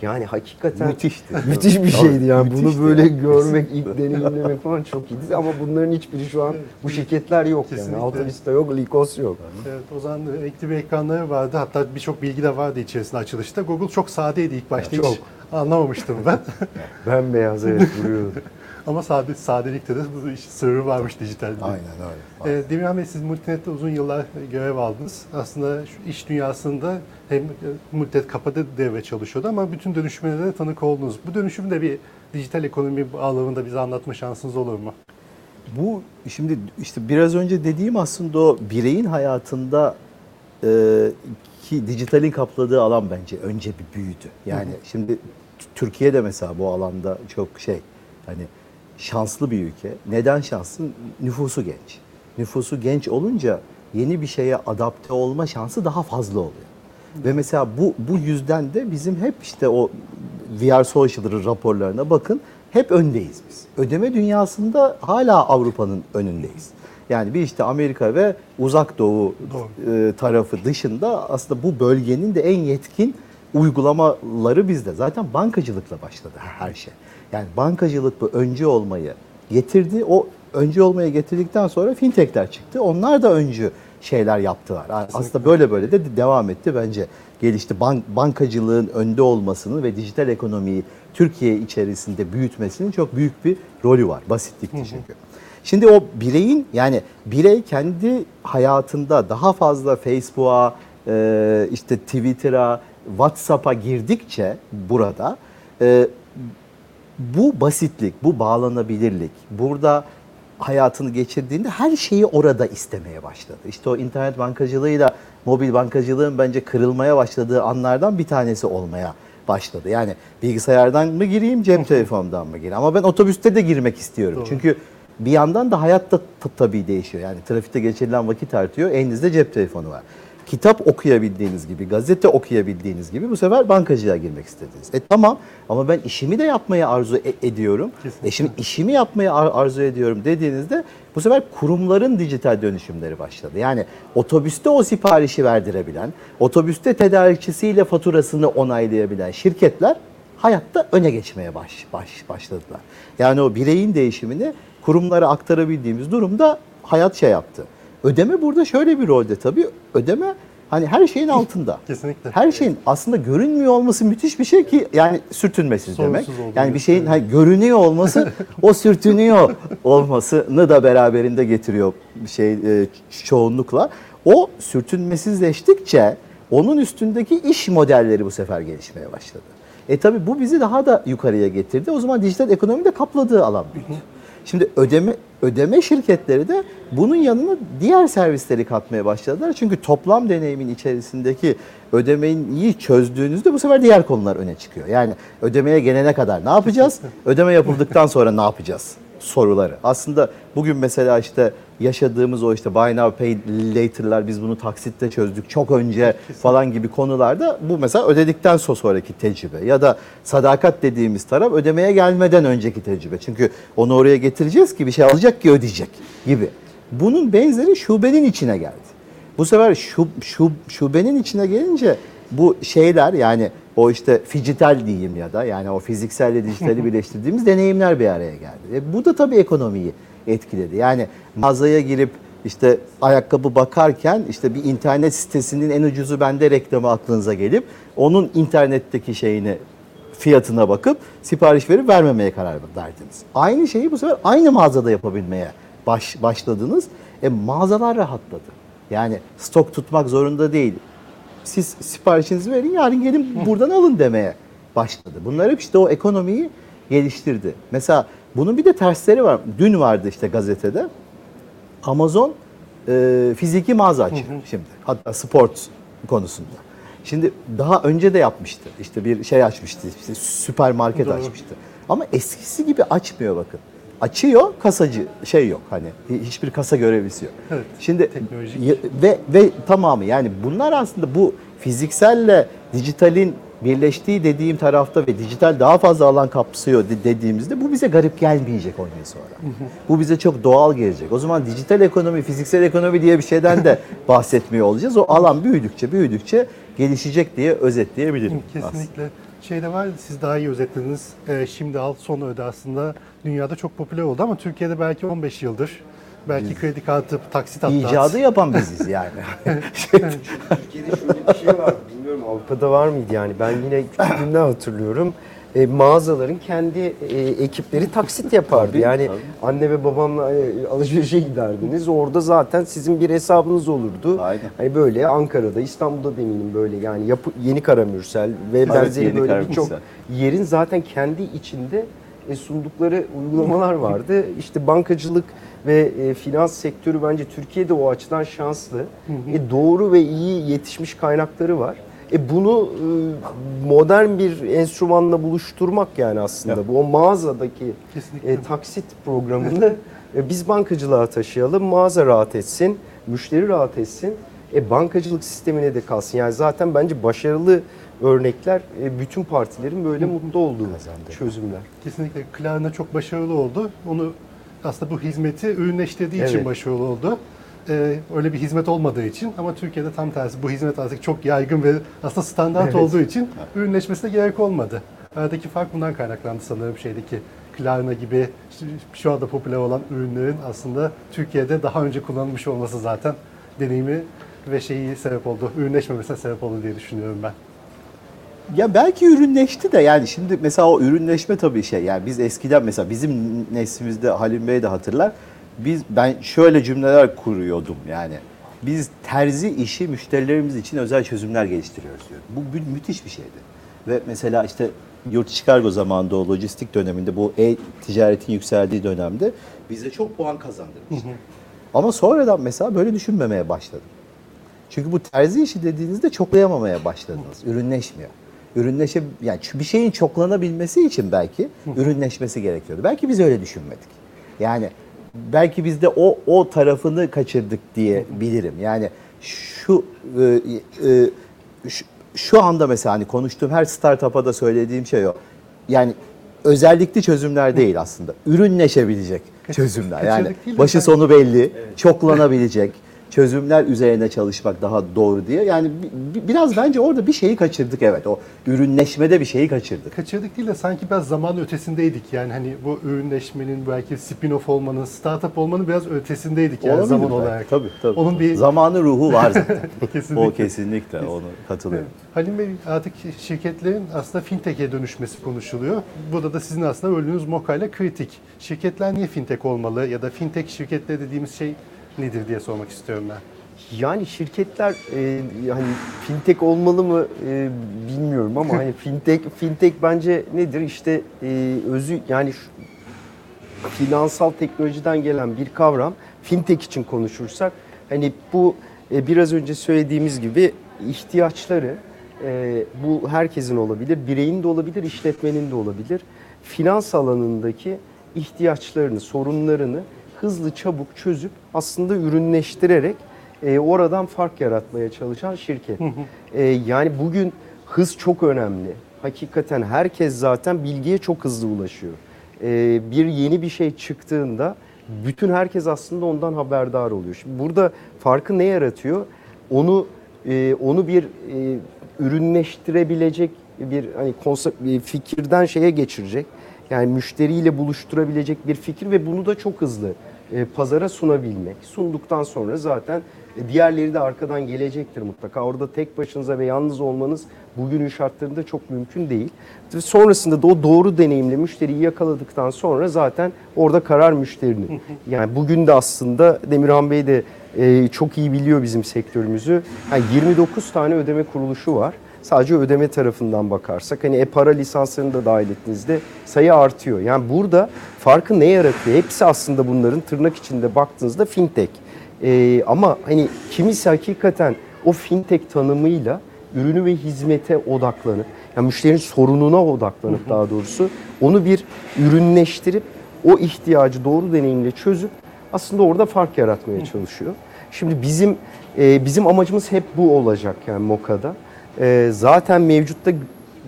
C: Yani hakikaten
B: Müthişti.
C: müthiş bir şeydi yani.
B: Müthişti
C: Bunu böyle
B: ya.
C: görmek, ilk deneyimlemek falan çok iyiydi. Ama bunların hiçbiri şu an bu şirketler yok yani.
A: Kesinlikle.
C: Altavista yok, Lycos yok.
A: Evet, o zaman renkli bir ekranları vardı. Hatta birçok bilgi de vardı içerisinde açılışta. Google çok sadeydi ilk başta.
C: Çok.
A: Hiç anlamamıştım ben.
C: Bembeyaz evet duruyordu.
A: Ama sade, sadelikte de bu iş sırrı varmış dijitalde.
B: Aynen öyle.
A: Ee, Demirhan Bey siz Multinet'te uzun yıllar görev aldınız. Aslında şu iş dünyasında hem e, Multinet kapıda devre çalışıyordu ama bütün dönüşümlere de tanık oldunuz. Bu dönüşümü de bir dijital ekonomi bağlamında bize anlatma şansınız olur mu?
B: Bu şimdi işte biraz önce dediğim aslında o bireyin hayatında e, ki dijitalin kapladığı alan bence önce bir büyüdü. Yani şimdi T- Türkiye de mesela bu alanda çok şey hani şanslı bir ülke. Neden şanslı? Nüfusu genç. Nüfusu genç olunca yeni bir şeye adapte olma şansı daha fazla oluyor. Ve mesela bu bu yüzden de bizim hep işte o VR Social raporlarına bakın hep öndeyiz biz. Ödeme dünyasında hala Avrupa'nın önündeyiz. Yani bir işte Amerika ve Uzak Doğu e, tarafı dışında aslında bu bölgenin de en yetkin uygulamaları bizde. Zaten bankacılıkla başladı her şey. Yani bankacılık bu öncü olmayı getirdi. O öncü olmaya getirdikten sonra fintechler çıktı. Onlar da öncü şeyler yaptılar. Aslında böyle böyle de devam etti bence. Gelişti. Bank, bankacılığın önde olmasının ve dijital ekonomiyi Türkiye içerisinde büyütmesinin çok büyük bir rolü var. Basitlikti çünkü. Şimdi o bireyin yani birey kendi hayatında daha fazla Facebook'a, işte Twitter'a, WhatsApp'a girdikçe burada e, bu basitlik, bu bağlanabilirlik, burada hayatını geçirdiğinde her şeyi orada istemeye başladı. İşte o internet bankacılığıyla mobil bankacılığın bence kırılmaya başladığı anlardan bir tanesi olmaya başladı. Yani bilgisayardan mı gireyim, cep telefonundan mı gireyim? Ama ben otobüste de girmek istiyorum.
A: Doğru.
B: Çünkü bir yandan da hayat da tabii değişiyor. Yani trafikte geçirilen vakit artıyor. Elinizde cep telefonu var. Kitap okuyabildiğiniz gibi, gazete okuyabildiğiniz gibi bu sefer bankacılığa girmek istediniz. E tamam ama ben işimi de yapmayı arzu e- ediyorum.
A: Kesinlikle.
B: E şimdi işimi yapmayı ar- arzu ediyorum dediğinizde bu sefer kurumların dijital dönüşümleri başladı. Yani otobüste o siparişi verdirebilen, otobüste tedarikçisiyle faturasını onaylayabilen şirketler hayatta öne geçmeye baş, baş, başladılar. Yani o bireyin değişimini kurumlara aktarabildiğimiz durumda hayat şey yaptı. Ödeme burada şöyle bir rolde tabii. Ödeme hani her şeyin altında.
A: Kesinlikle.
B: Her şeyin aslında görünmüyor olması müthiş bir şey ki yani sürtünmesiz demek.
A: Sorunsuz olduğunu
B: Yani bir şeyin hani görünüyor olması o sürtünüyor olmasını da beraberinde getiriyor şey e, çoğunlukla. O sürtünmesizleştikçe onun üstündeki iş modelleri bu sefer gelişmeye başladı. E tabi bu bizi daha da yukarıya getirdi. O zaman dijital ekonomi de kapladığı alan. Şimdi ödeme ödeme şirketleri de bunun yanına diğer servisleri katmaya başladılar. Çünkü toplam deneyimin içerisindeki ödemeyi çözdüğünüzde bu sefer diğer konular öne çıkıyor. Yani ödemeye gelene kadar ne yapacağız? Ödeme yapıldıktan sonra ne yapacağız? soruları. Aslında bugün mesela işte yaşadığımız o işte buy now pay later'lar biz bunu taksitte çözdük çok önce falan gibi konularda bu mesela ödedikten so- sonraki tecrübe ya da sadakat dediğimiz taraf ödemeye gelmeden önceki tecrübe. Çünkü onu oraya getireceğiz ki bir şey alacak ki ödeyecek gibi. Bunun benzeri şubenin içine geldi. Bu sefer şu, şu, şubenin içine gelince bu şeyler yani o işte fijital diyeyim ya da yani o fizikselle dijitali birleştirdiğimiz deneyimler bir araya geldi. E bu da tabii ekonomiyi etkiledi. Yani mağazaya girip işte ayakkabı bakarken işte bir internet sitesinin en ucuzu bende reklamı aklınıza gelip onun internetteki şeyini fiyatına bakıp sipariş verip vermemeye karar verdiniz. Aynı şeyi bu sefer aynı mağazada yapabilmeye baş, başladınız. E mağazalar rahatladı. Yani stok tutmak zorunda değil. Siz siparişinizi verin yarın gelin buradan alın demeye başladı. Bunlar hep işte o ekonomiyi geliştirdi. Mesela bunun bir de tersleri var. Dün vardı işte gazetede. Amazon e, fiziki mağaza açıyor şimdi. Hatta sport konusunda. Şimdi daha önce de yapmıştı. İşte bir şey açmıştı. işte süpermarket
A: Doğru.
B: açmıştı. Ama eskisi gibi açmıyor bakın. Açıyor kasacı şey yok hani hiçbir kasa görevlisi yok.
A: Evet,
B: Şimdi
A: teknolojik.
B: ve ve tamamı yani bunlar aslında bu fizikselle dijitalin birleştiği dediğim tarafta ve dijital daha fazla alan kapsıyor de- dediğimizde bu bize garip gelmeyecek 10 yıl sonra. bu bize çok doğal gelecek. O zaman dijital ekonomi, fiziksel ekonomi diye bir şeyden de bahsetmiyor olacağız. O alan büyüdükçe büyüdükçe gelişecek diye özetleyebilirim. aslında.
A: Kesinlikle. Şeyde var, siz daha iyi özetlediniz. Ee, şimdi al son öde aslında dünyada çok popüler oldu ama Türkiye'de belki 15 yıldır. Belki kredi kartı, taksit hatta.
B: İcadı yapan biziz yani.
C: Türkiye'de şöyle bir şey var. Bilmiyorum Avrupa'da var mıydı yani. Ben yine küçüklüğümden hatırlıyorum. E, mağazaların kendi e, ekipleri taksit yapardı.
B: Tabii,
C: yani
B: tabii.
C: anne ve babamla e, alışverişe giderdiniz. Orada zaten sizin bir hesabınız olurdu.
B: Aynen.
C: Hani böyle Ankara'da, İstanbul'da da eminim böyle yani yapı, Yeni Karamürsel ve benzeri
B: Yeni
C: böyle birçok yerin zaten kendi içinde e, sundukları uygulamalar vardı. İşte bankacılık ve e, finans sektörü bence Türkiye'de o açıdan şanslı. E, doğru ve iyi yetişmiş kaynakları var. E bunu e, modern bir enstrümanla buluşturmak yani aslında.
B: Evet.
C: Bu o mağazadaki
A: Kesinlikle.
C: e, taksit programını e, biz bankacılığa taşıyalım. Mağaza rahat etsin, müşteri rahat etsin. E, bankacılık sistemine de kalsın. Yani zaten bence başarılı örnekler e, bütün partilerin böyle mutlu olduğu çözümler.
A: Kesinlikle Klarna çok başarılı oldu. Onu aslında bu hizmeti ürünleştirdiği için
C: Evet.
A: başarılı oldu. Ee, öyle bir hizmet olmadığı için ama Türkiye'de tam tersi bu hizmet artık çok yaygın ve aslında standart
C: Evet.
A: olduğu için ürünleşmesine gerek olmadı. Aradaki fark bundan kaynaklandı sanırım şeydeki Klarna gibi şu- şu anda popüler olan ürünlerin aslında Türkiye'de daha önce kullanılmış olması zaten deneyimi ve şeyi sebep oldu. Ürünleşmemesine sebep oldu diye düşünüyorum ben.
B: Ya belki ürünleşti de yani şimdi mesela o ürünleşme tabii şey yani biz eskiden mesela bizim neslimizde Halim Bey de hatırlar. Biz ben şöyle cümleler kuruyordum yani. Biz terzi işi müşterilerimiz için özel çözümler geliştiriyoruz diyor. Bu mü- müthiş bir şeydi. Ve mesela işte yurt içi kargo zamanında o lojistik döneminde bu e-ticaretin yükseldiği dönemde bize çok puan kazandırmıştı. Ama sonradan mesela böyle düşünmemeye başladım. Çünkü bu terzi işi dediğinizde çoklayamamaya başladınız. Ürünleşmiyor. Ürünleşe yani bir şeyin çoklanabilmesi için belki ürünleşmesi gerekiyordu. Belki biz öyle düşünmedik. Yani belki biz de o o tarafını kaçırdık diye bilirim. Yani şu e, e, şu, şu anda mesela hani konuştuğum her startup'a da söylediğim şey o. Yani özellikli çözümler değil aslında. Ürünleşebilecek çözümler. Yani başı sonu belli, çoklanabilecek çözümler üzerine çalışmak daha doğru diye. Yani bi- bi- biraz bence orada bir şeyi kaçırdık evet. O ürünleşmede bir şeyi kaçırdık.
A: Kaçırdık değil de sanki biraz zaman ötesindeydik. Yani hani bu ürünleşmenin belki spin-off olmanın, startup olmanın biraz ötesindeydik yani
B: Olabilir
A: zaman
B: belki.
A: olarak.
B: Tabii tabii.
A: Onun bir
B: Zamanı ruhu var zaten.
A: Kesinlikle.
B: o kesinlikle onu katılıyorum.
A: Halim Bey artık şirketlerin aslında fintech'e dönüşmesi konuşuluyor. Burada da sizin aslında rolünüz Moka ile kritik. Şirketler niye fintech olmalı ya da fintech şirketleri dediğimiz şey nedir diye sormak istiyorum ben.
C: Yani şirketler e, hani fintech olmalı mı e, bilmiyorum ama hani fintech fintech bence nedir işte e, özü yani şu- finansal teknolojiden gelen bir kavram fintech için konuşursak hani bu e, biraz önce söylediğimiz gibi ihtiyaçları e, bu herkesin olabilir, bireyin de olabilir, işletmenin de olabilir. Finans alanındaki ihtiyaçlarını, sorunlarını hızlı çabuk çözüp aslında ürünleştirerek e, oradan fark yaratmaya çalışan şirket. E, yani bugün hız çok önemli. Hakikaten herkes zaten bilgiye çok hızlı ulaşıyor. E, bir yeni bir şey çıktığında bütün herkes aslında ondan haberdar oluyor. Şimdi burada farkı ne yaratıyor? Onu e, onu bir e, ürünleştirebilecek bir hani konsept bir fikirden şeye geçirecek. Yani müşteriyle buluşturabilecek bir fikir ve bunu da çok hızlı e, pazara sunabilmek. Sunduktan sonra zaten e, diğerleri de arkadan gelecektir mutlaka. Orada tek başınıza ve yalnız olmanız bugünün şartlarında çok mümkün değil. Sonrasında da o doğru deneyimli müşteriyi yakaladıktan sonra zaten orada karar müşterinin. Yani bugün de aslında Demirhan Bey de e, çok iyi biliyor bizim sektörümüzü. Yani 29 tane ödeme kuruluşu var. Sadece ödeme tarafından bakarsak hani e-para lisanslarını da dahil ettiğinizde sayı artıyor. Yani burada farkı ne yaratıyor? Hepsi aslında bunların tırnak içinde baktığınızda fintech. Ee, ama hani kimisi hakikaten o fintech tanımıyla ürünü ve hizmete odaklanıp, yani müşterinin sorununa odaklanıp daha doğrusu onu bir ürünleştirip o ihtiyacı doğru deneyimle çözüp aslında orada fark yaratmaya çalışıyor. Şimdi bizim e, bizim amacımız hep bu olacak yani Moka'da. E, zaten mevcutta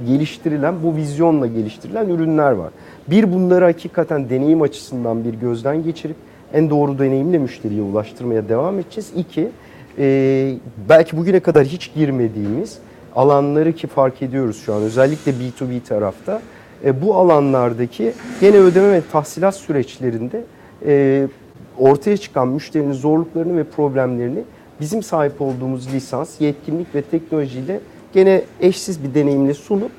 C: geliştirilen bu vizyonla geliştirilen ürünler var. Bir bunları hakikaten deneyim açısından bir gözden geçirip en doğru deneyimle müşteriye ulaştırmaya devam edeceğiz. İki, e, belki bugüne kadar hiç girmediğimiz alanları ki fark ediyoruz şu an özellikle B2B tarafta. E, bu alanlardaki gene ödeme ve tahsilat süreçlerinde e, ortaya çıkan müşterinin zorluklarını ve problemlerini bizim sahip olduğumuz lisans, yetkinlik ve teknolojiyle gene eşsiz bir deneyimle sunup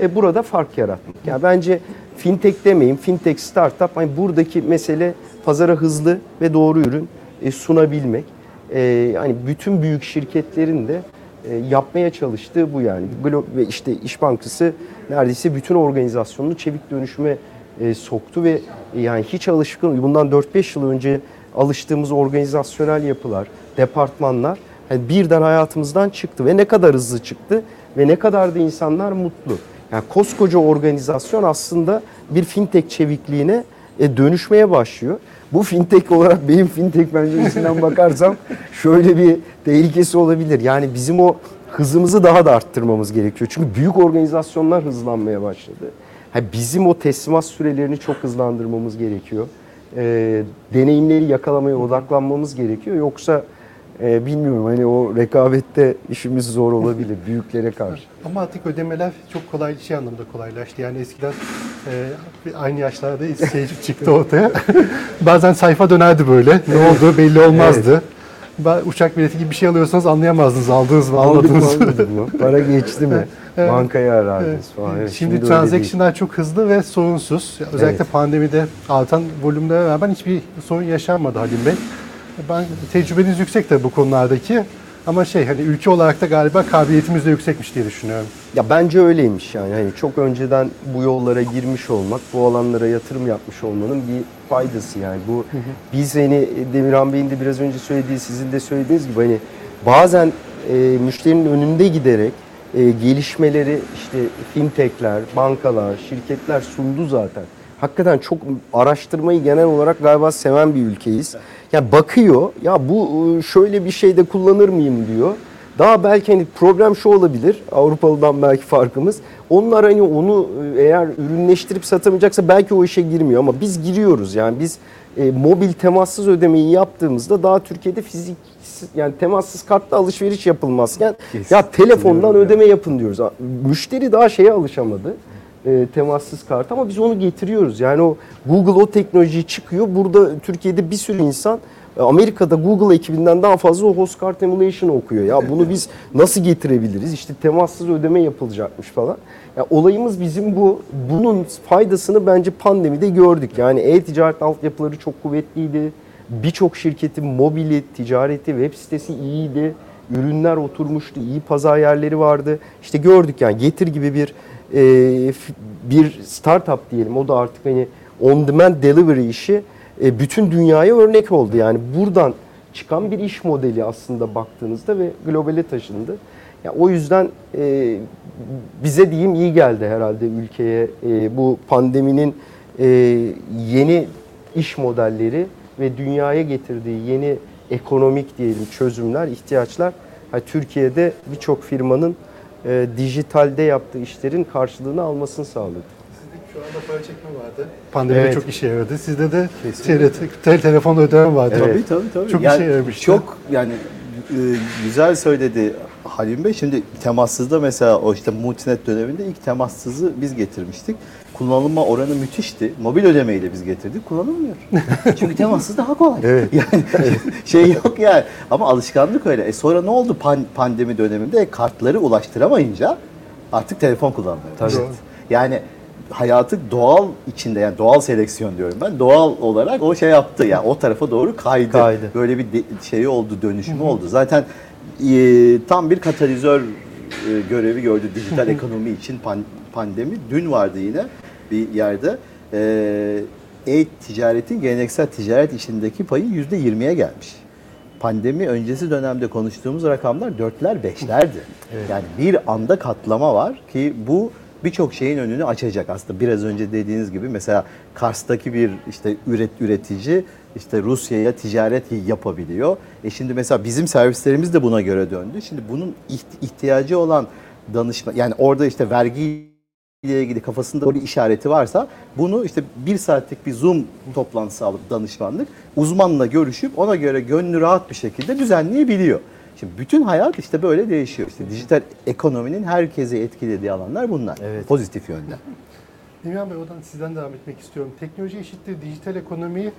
C: e, burada fark yaratmak. Yani bence fintech demeyin, fintech startup hani buradaki mesele pazara hızlı ve doğru ürün e, sunabilmek. E, hani bütün büyük şirketlerin de e, yapmaya çalıştığı bu yani. Glo- ve işte İş Bankası neredeyse bütün organizasyonunu çevik dönüşüme e, soktu ve e, yani hiç alışkın bundan 4-5 yıl önce alıştığımız organizasyonel yapılar, departmanlar hani birden hayatımızdan çıktı ve ne kadar hızlı çıktı ve ne kadar da insanlar mutlu. Yani koskoca organizasyon aslında bir fintech çevikliğine e, dönüşmeye başlıyor. Bu fintech olarak benim fintech penceresinden bakarsam şöyle bir tehlikesi olabilir. Yani bizim o hızımızı daha da arttırmamız gerekiyor. Çünkü büyük organizasyonlar hızlanmaya başladı. Ha, bizim o teslimat sürelerini çok hızlandırmamız gerekiyor. E, deneyimleri yakalamaya odaklanmamız gerekiyor. Yoksa e, bilmiyorum hani o rekabette işimiz zor olabilir büyüklere karşı.
A: Ama artık ödemeler çok kolay şey anlamda kolaylaştı. Yani eskiden e, aynı yaşlarda şey çıktı ortaya. Bazen sayfa dönerdi böyle. Ne oldu belli olmazdı. Ba- Uçak bileti gibi bir şey alıyorsanız anlayamazdınız aldınız mı almadınız mı.
C: Para geçti mi?
A: Evet.
C: Bankaya arardınız falan. Evet,
A: Şimdi,
C: değil.
A: transaction'lar çok hızlı ve sorunsuz. Özellikle
C: Evet.
A: pandemide artan volümlere rağmen hiçbir sorun yaşanmadı Halim Bey. Ben tecrübeniz yüksek tabii bu konulardaki. Ama şey hani ülke olarak da galiba kabiliyetimiz de yüksekmiş diye düşünüyorum.
C: Ya bence öyleymiş yani. Hani çok önceden bu yollara girmiş olmak, bu alanlara yatırım yapmış olmanın bir faydası yani. Bu biz hani Demirhan Bey'in de biraz önce söylediği, sizin de söylediğiniz gibi hani bazen e, müşterinin önünde giderek e, gelişmeleri işte fintechler, bankalar, şirketler sundu zaten. Hakikaten çok araştırmayı genel olarak galiba seven bir ülkeyiz. Yani bakıyor, ya bu e, şöyle bir şeyde kullanır mıyım diyor. Daha belki hani problem şu olabilir. Avrupalıdan belki farkımız. Onlar hani onu e, eğer ürünleştirip satamayacaksa belki o işe girmiyor ama biz giriyoruz. Yani biz e, mobil temassız ödemeyi yaptığımızda daha Türkiye'de fizik yani temassız kartla alışveriş yapılmazken ya telefondan ödeme yapın diyoruz. Müşteri daha şeye alışamadı. E, temassız kart ama biz onu getiriyoruz. Yani o Google o teknolojiyi çıkıyor. Burada Türkiye'de bir sürü insan e, Amerika'da Google ekibinden daha fazla o host card emulation okuyor. Ya bunu biz nasıl getirebiliriz? İşte temassız ödeme yapılacakmış falan. Ya olayımız bizim bu. Bunun faydasını bence pandemide gördük. Yani e-ticaret altyapıları çok kuvvetliydi. Birçok şirketin mobili, ticareti, web sitesi iyiydi. Ürünler oturmuştu, iyi pazar yerleri vardı. İşte gördük yani Getir gibi bir bir startup diyelim. O da artık hani on demand delivery işi e, bütün dünyaya örnek oldu. Yani buradan çıkan bir iş modeli aslında baktığınızda ve globale taşındı. Ya o yüzden e, bize diyeyim iyi geldi herhalde ülkeye e, bu pandeminin e, yeni iş modelleri ve dünyaya getirdiği yeni ekonomik diyelim çözümler, ihtiyaçlar Türkiye'de birçok firmanın e, dijitalde yaptığı işlerin karşılığını almasını sağladı.
A: Şu anda para çekme vardı. Pandemide
B: Evet.
A: çok işe yaradı. Sizde de şeyde, tel telefon ödeme vardı.
B: Tabii tabii tabii.
A: Çok
B: yani,
A: işe yaramıştı.
B: Çok yani e, güzel söyledi Halim Bey. Şimdi temassızda mesela o işte multinet döneminde ilk temassızı biz getirmiştik. Kullanılma oranı müthişti. Mobil ödemeyi de biz getirdik. Kullanılmıyor. Çünkü temassız daha kolay. Yani şey yok yani. Ama alışkanlık öyle. E sonra ne oldu pan- pandemi döneminde? E, kartları ulaştıramayınca artık telefon kullanmaya başladı.
A: Doğru.
B: Yani hayatı doğal içinde yani doğal seleksiyon diyorum ben. Doğal olarak o şey yaptı yani o tarafa doğru kaydı.
C: Kaydı.
B: Böyle bir de, şeyi oldu, dönüşümü oldu. Zaten e, tam bir katalizör e, görevi gördü dijital ekonomi için pan- pandemi. Dün vardı yine bir yerde. E-ticaretin geleneksel ticaret işindeki payı yüzde 20'ye gelmiş. Pandemi öncesi dönemde konuştuğumuz rakamlar dörtler beşlerdi. Yani bir anda katlama var ki bu birçok şeyin önünü açacak aslında. Biraz önce dediğiniz gibi mesela Kars'taki bir işte üret üretici işte Rusya'ya ticaret yapabiliyor. E şimdi mesela bizim servislerimiz de buna göre döndü. Şimdi bunun iht- ihtiyacı olan danışma yani orada işte vergi ile ilgili kafasında bir işareti varsa bunu işte bir saatlik bir Zoom toplantısı alıp danışmanlık uzmanla görüşüp ona göre gönlü rahat bir şekilde düzenleyebiliyor. Şimdi bütün hayat işte böyle değişiyor. İşte dijital ekonominin herkese etkilediği alanlar bunlar.
C: Evet.
B: Pozitif yönde.
A: Emirhan Bey oradan sizden devam etmek istiyorum. Teknoloji eşittir dijital ekonomi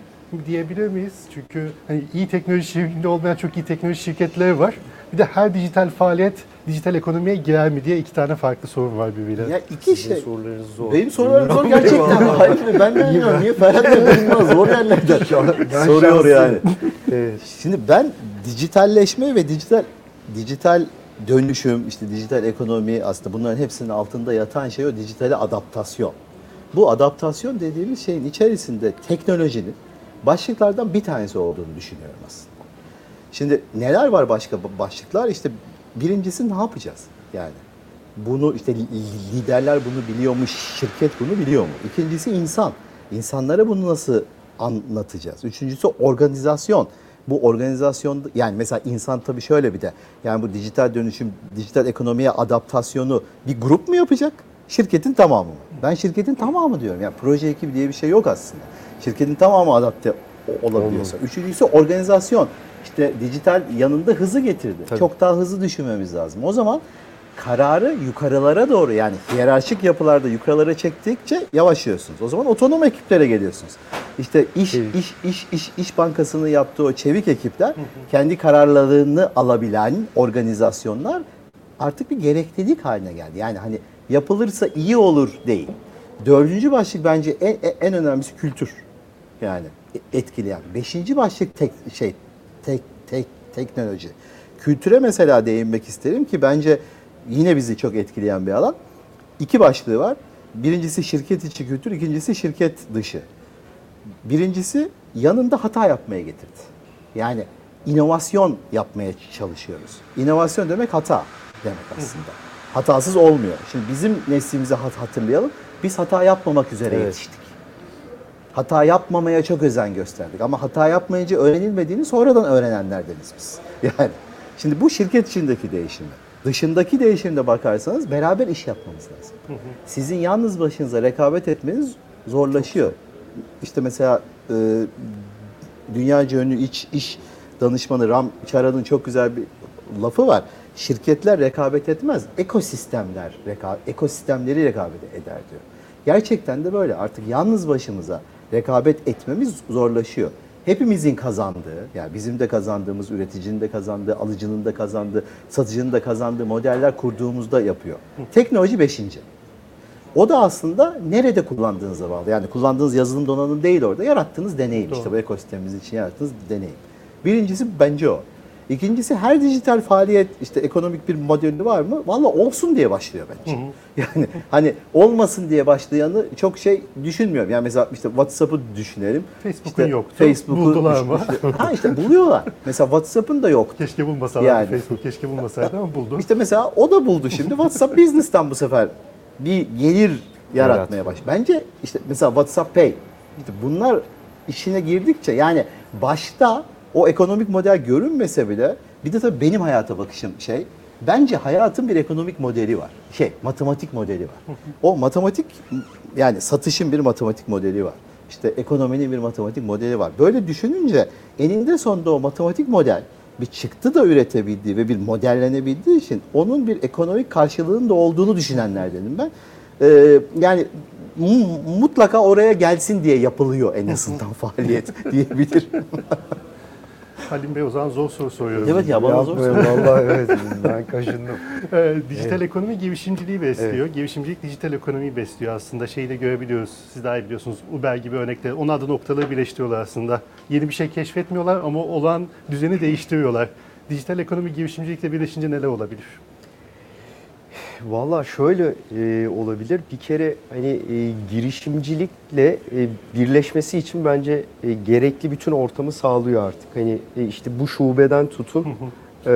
A: diyebilir miyiz? Çünkü hani iyi teknoloji şirketinde olmayan çok iyi teknoloji şirketleri var. Bir de her dijital faaliyet dijital ekonomiye girer mi diye iki tane farklı sorun var birbiriyle.
B: Ya iki
C: Sizin
B: şey.
C: sorularınız zor.
B: Benim sorularım zor gerçekten. Hayır ben de bilmiyorum. Niye Ferhat benim bana zor yerlerden soruyor yani. Şimdi ben dijitalleşme ve dijital dijital dönüşüm, işte dijital ekonomi aslında bunların hepsinin altında yatan şey o dijitale adaptasyon. Bu adaptasyon dediğimiz şeyin içerisinde teknolojinin başlıklardan bir tanesi olduğunu düşünüyorum aslında. Şimdi neler var başka başlıklar? İşte birincisi ne yapacağız? Yani bunu işte li- liderler bunu biliyor mu? Şirket bunu biliyor mu? İkincisi insan. İnsanlara bunu nasıl anlatacağız? Üçüncüsü organizasyon. Bu organizasyon yani mesela insan tabii şöyle bir de yani bu dijital dönüşüm, dijital ekonomiye adaptasyonu bir grup mu yapacak? Şirketin tamamı mı? Ben şirketin tamamı diyorum. Yani proje ekibi diye bir şey yok aslında. Şirketin tamamı adapte olabiliyorsa. Üçüncüsü organizasyon. İşte dijital yanında hızı getirdi.
C: Tabii.
B: Çok daha hızlı düşünmemiz lazım. O zaman kararı yukarılara doğru yani hiyerarşik yapılarda yukarılara çektikçe yavaşlıyorsunuz. O zaman otonom ekiplere geliyorsunuz. İşte iş
C: Çevik.
B: iş iş iş iş bankasının yaptığı o çevik ekipler kendi kararlarını alabilen organizasyonlar artık bir gereklilik haline geldi. Yani hani yapılırsa iyi olur değil. Dördüncü başlık bence en, en- önemlisi kültür. Yani e- etkileyen. Beşinci başlık tek şey tek tek teknoloji. Kültüre mesela değinmek isterim ki bence yine bizi çok etkileyen bir alan. İki başlığı var. Birincisi şirket içi kültür, ikincisi şirket dışı. Birincisi yanında hata yapmaya getirdi. Yani inovasyon yapmaya çalışıyoruz. İnovasyon demek hata demek aslında. Hatasız olmuyor. Şimdi bizim neslimizi hat- hatırlayalım. Biz hata yapmamak üzere
C: Evet.
B: yetiştik. Hata yapmamaya çok özen gösterdik. Ama hata yapmayınca öğrenilmediğini sonradan öğrenenlerdeniz biz. Yani şimdi bu şirket içindeki değişimi. Dışındaki değişimde bakarsanız beraber iş yapmamız lazım. Sizin yalnız başınıza rekabet etmeniz zorlaşıyor. İşte mesela e, dünyaca ünlü iç iş danışmanı Ram Charan'ın çok güzel bir lafı var. Şirketler rekabet etmez, ekosistemler reka ekosistemleri rekabet eder diyor. Gerçekten de böyle. Artık yalnız başımıza rekabet etmemiz zorlaşıyor. Hepimizin kazandığı, yani bizim de kazandığımız, üreticinin de kazandığı, alıcının da kazandığı, satıcının da kazandığı modeller kurduğumuzda yapıyor. Teknoloji beşinci. O da aslında nerede kullandığınıza bağlı. Yani kullandığınız yazılım donanım değil orada. Yarattığınız deneyim. işte bu ekosistemimiz için yarattığınız deneyim. Birincisi bence o. İkincisi her dijital faaliyet işte ekonomik bir modeli var mı? Valla olsun diye başlıyor bence. Yani hani olmasın diye başlayanı çok şey düşünmüyorum. Yani mesela işte WhatsApp'ı düşünelim.
A: Facebook'un
B: İşte
A: yoktu.
B: Facebook'u
A: Buldular mı?
B: Ha işte buluyorlar. Mesela WhatsApp'ın da yoktu.
A: Keşke bulmasalardı
B: Yani.
A: Facebook, keşke bulmasaydı ama buldu.
B: İşte mesela o da buldu şimdi. WhatsApp Business'tan bu sefer bir gelir yaratmaya başladı. Bence işte mesela WhatsApp Pay. işte bunlar işine girdikçe yani başta o ekonomik model görünmese bile bir de tabii benim hayata bakışım şey Bence hayatın bir ekonomik modeli var. Şey, matematik modeli var. O matematik yani satışın bir matematik modeli var. İşte ekonominin bir matematik modeli var. Böyle düşününce eninde sonunda o matematik model bir çıktı da üretebildiği ve bir modellenebildiği için onun bir ekonomik karşılığının da olduğunu düşünenlerdenim ben. Ee, yani mu- mutlaka oraya gelsin diye yapılıyor en azından faaliyet diyebilirim.
A: Halim Bey o zaman zor soru soruyorum.
B: Evet ya bana zor
C: Yapmayın, Vallahi evet ben kaşındım.
A: Ee, dijital ekonomi girişimciliği besliyor. Girişimcilik dijital ekonomiyi besliyor aslında. Şeyi de görebiliyoruz. Siz daha iyi biliyorsunuz. Uber gibi örnekler. Onun adı noktaları birleştiriyorlar aslında. Yeni bir şey keşfetmiyorlar ama olan düzeni değiştiriyorlar. Dijital ekonomi girişimcilikle birleşince neler olabilir?
C: Valla şöyle e, olabilir. Bir kere hani e, girişimcilikle e, birleşmesi için bence e, gerekli bütün ortamı sağlıyor artık. Hani e, işte bu şubeden tutun e,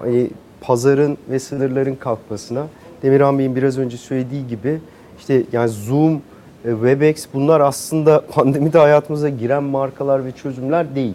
C: hani pazarın ve sınırların kalkmasına. Demirhan Bey'in biraz önce söylediği gibi işte yani Zoom, e, Webex bunlar aslında pandemide hayatımıza giren markalar ve çözümler değil.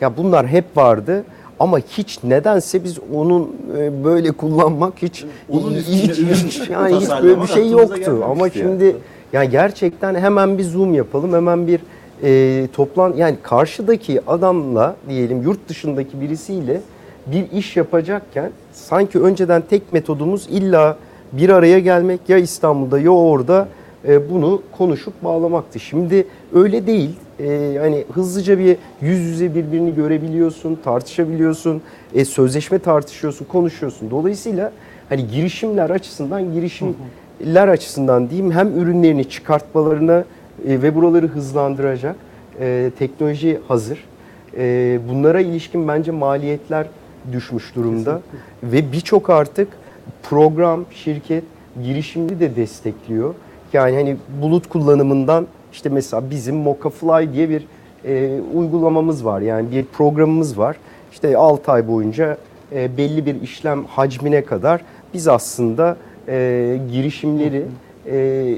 C: Ya bunlar hep vardı. Ama hiç nedense biz onun e, böyle kullanmak hiç
B: Onun
C: hiç, hiç, yani hiç böyle bir şey yoktu. Ama
B: yani.
C: şimdi yani gerçekten hemen bir zoom yapalım, hemen bir e, toplan yani karşıdaki adamla diyelim yurt dışındaki birisiyle bir iş yapacakken sanki önceden tek metodumuz illa bir araya gelmek ya İstanbul'da ya orada e, bunu konuşup bağlamaktı. Şimdi öyle değil. E, hani hızlıca bir yüz yüze birbirini görebiliyorsun, tartışabiliyorsun, e, sözleşme tartışıyorsun, konuşuyorsun. Dolayısıyla hani girişimler açısından girişimler açısından diyeyim hem ürünlerini çıkartmalarına e, ve buraları hızlandıracak e, teknoloji hazır. E, bunlara ilişkin bence maliyetler düşmüş durumda ve birçok artık program, şirket girişimci de destekliyor. Yani hani bulut kullanımından işte mesela bizim Mokafly diye bir e, uygulamamız var. Yani bir programımız var. İşte 6 ay boyunca e, belli bir işlem hacmine kadar biz aslında e, girişimleri e,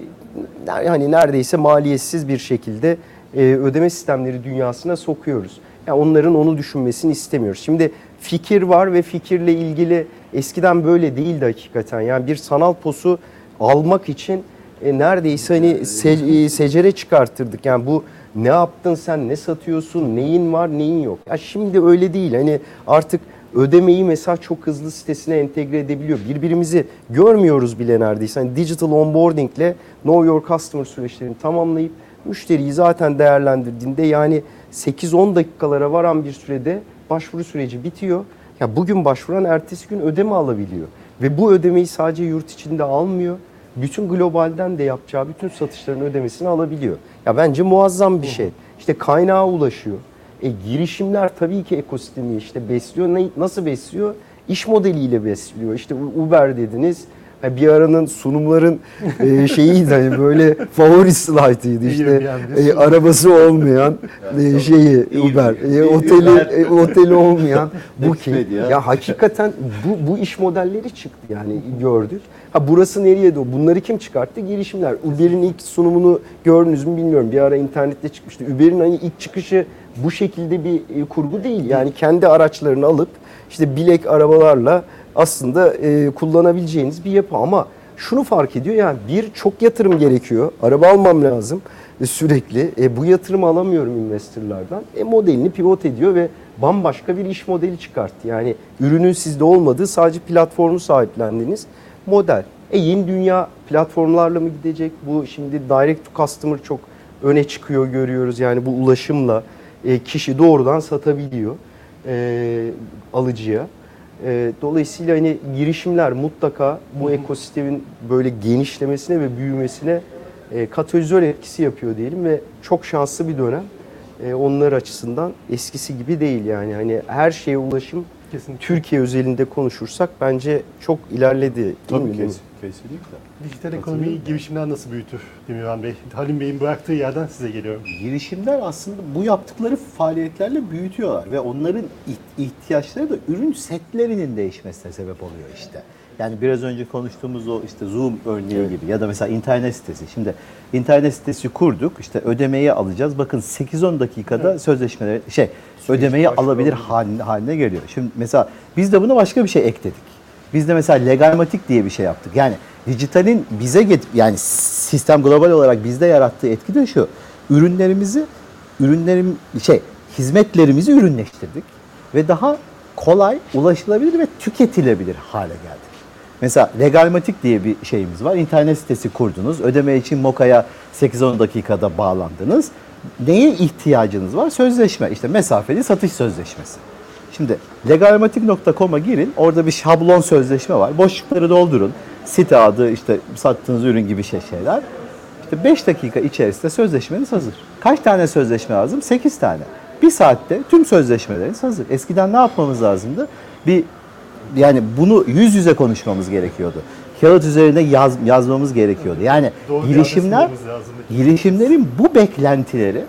C: hani neredeyse maliyetsiz bir şekilde e, ödeme sistemleri dünyasına sokuyoruz. Yani onların onu düşünmesini istemiyoruz. Şimdi fikir var ve fikirle ilgili eskiden böyle değildi hakikaten. Yani bir sanal posu almak için e, neredeyse hani se- e, secere çıkartırdık. Yani bu ne yaptın sen, ne satıyorsun, neyin var, neyin yok. Ya şimdi öyle değil. Hani artık ödemeyi mesela çok hızlı sitesine entegre edebiliyor. Birbirimizi görmüyoruz bile neredeyse. Hani digital onboarding ile know your customer süreçlerini tamamlayıp müşteriyi zaten değerlendirdiğinde yani 8-10 dakikalara varan bir sürede başvuru süreci bitiyor. Ya bugün başvuran ertesi gün ödeme alabiliyor. Ve bu ödemeyi sadece yurt içinde almıyor. Bütün globalden de yapacağı bütün satışların ödemesini alabiliyor. Ya bence muazzam bir şey. İşte kaynağa ulaşıyor. E, girişimler tabii ki ekosistemi işte besliyor. Ne, nasıl besliyor? İş modeliyle besliyor. İşte Uber dediniz. Bir aranın sunumların e, şeyiydi hani böyle favori slaytıydı işte e, arabası olmayan e, şeyi Uber, e, oteli e, oteli olmayan Booking.
B: Expedia.
C: Ya hakikaten bu bu iş modelleri çıktı yani gördük. Ha burası nereye doğru? Bunları kim çıkarttı? Girişimler. Uber'in ilk sunumunu gördünüz mü bilmiyorum. Bir ara internette çıkmıştı. Uber'in hani ilk çıkışı bu şekilde bir e, kurgu değil. Yani kendi araçlarını alıp işte bilek arabalarla aslında e, kullanabileceğiniz bir yapı ama şunu fark ediyor yani bir çok yatırım gerekiyor. Araba almam lazım e, sürekli. E, bu yatırımı alamıyorum investorlardan. E, modelini pivot ediyor ve bambaşka bir iş modeli çıkarttı. Yani ürünün sizde olmadığı sadece platformu sahiplendiğiniz model. E, yeni dünya platformlarla mı gidecek? Bu şimdi direct to customer çok öne çıkıyor görüyoruz. Yani bu ulaşımla e, kişi doğrudan satabiliyor e, alıcıya. E, dolayısıyla hani girişimler mutlaka bu ekosistemin böyle genişlemesine ve büyümesine e, katalizör etkisi yapıyor diyelim ve çok şanslı bir dönem. E, onlar açısından eskisi gibi değil yani hani her şeye ulaşım
A: Kesinlikle.
C: Türkiye özelinde konuşursak bence çok ilerledi. değil
B: Tabii
C: mi?
B: kes, kesinlikle.
A: Dijital ekonomiyi girişimler nasıl büyütür Demirhan Bey? Halim Bey'in bıraktığı yerden size geliyorum.
B: Girişimler aslında bu yaptıkları faaliyetlerle büyütüyorlar ve onların iht- ihtiyaçları da ürün setlerinin değişmesine sebep oluyor işte. Yani biraz önce konuştuğumuz o işte Zoom örneği gibi ya da mesela internet sitesi. Şimdi internet sitesi kurduk. işte ödemeyi alacağız. Bakın 8-10 dakikada sözleşmeleri şey ödemeyi
C: başvuru
B: alabilir
C: alabilir.
B: haline, haline geliyor. Şimdi mesela biz de buna başka bir şey ekledik. Biz de mesela legalmatik diye bir şey yaptık. Yani dijitalin bize get yani sistem global olarak bizde yarattığı etki de şu. Ürünlerimizi ürünlerim şey hizmetlerimizi ürünleştirdik ve daha kolay ulaşılabilir ve tüketilebilir hale geldik. Mesela Legalmatik diye bir şeyimiz var. İnternet sitesi kurdunuz. Ödeme için Moka'ya 8-10 dakikada bağlandınız. Neye ihtiyacınız var? Sözleşme. İşte mesafeli satış sözleşmesi. Şimdi legalmatik.com'a girin. Orada bir şablon sözleşme var. Boşlukları doldurun. Site adı, işte sattığınız ürün gibi şey şeyler. İşte 5 dakika içerisinde sözleşmeniz hazır. Kaç tane sözleşme lazım? 8 tane. Bir saatte tüm sözleşmeleriniz hazır. Eskiden ne yapmamız lazımdı? Bir yani bunu yüz yüze konuşmamız gerekiyordu. Kağıt üzerine yaz, yazmamız gerekiyordu. Yani
A: Doğru
B: girişimler, girişimlerin bu beklentileri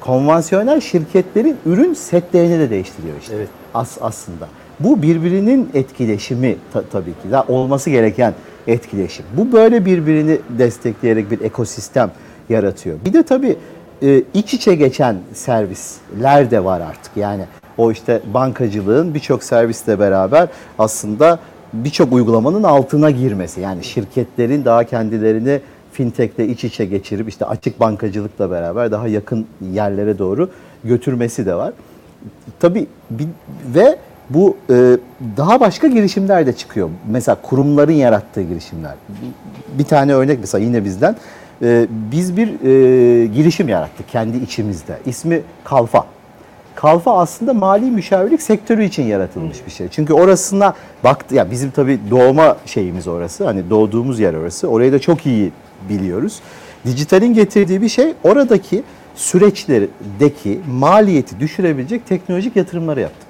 B: konvansiyonel şirketlerin ürün setlerini de değiştiriyor işte.
C: Evet.
B: As, aslında. Bu birbirinin etkileşimi ta- tabii ki. Daha olması gereken etkileşim. Bu böyle birbirini destekleyerek bir ekosistem yaratıyor. Bir de tabii e, iç içe geçen servisler de var artık. Yani o işte bankacılığın birçok servisle beraber aslında birçok uygulamanın altına girmesi. Yani şirketlerin daha kendilerini fintech'le iç içe geçirip işte açık bankacılıkla beraber daha yakın yerlere doğru götürmesi de var. Tabii ve bu e, daha başka girişimler de çıkıyor. Mesela kurumların yarattığı girişimler. Bir tane örnek mesela yine bizden. E, biz bir e, girişim yarattık kendi içimizde. İsmi Kalfa. Kalfa aslında mali müşavirlik sektörü için yaratılmış bir şey. Çünkü orasına baktı ya bizim tabii doğma şeyimiz orası. Hani doğduğumuz yer orası. Orayı da çok iyi biliyoruz. Dijitalin getirdiği bir şey oradaki süreçlerdeki maliyeti düşürebilecek teknolojik yatırımları yaptık.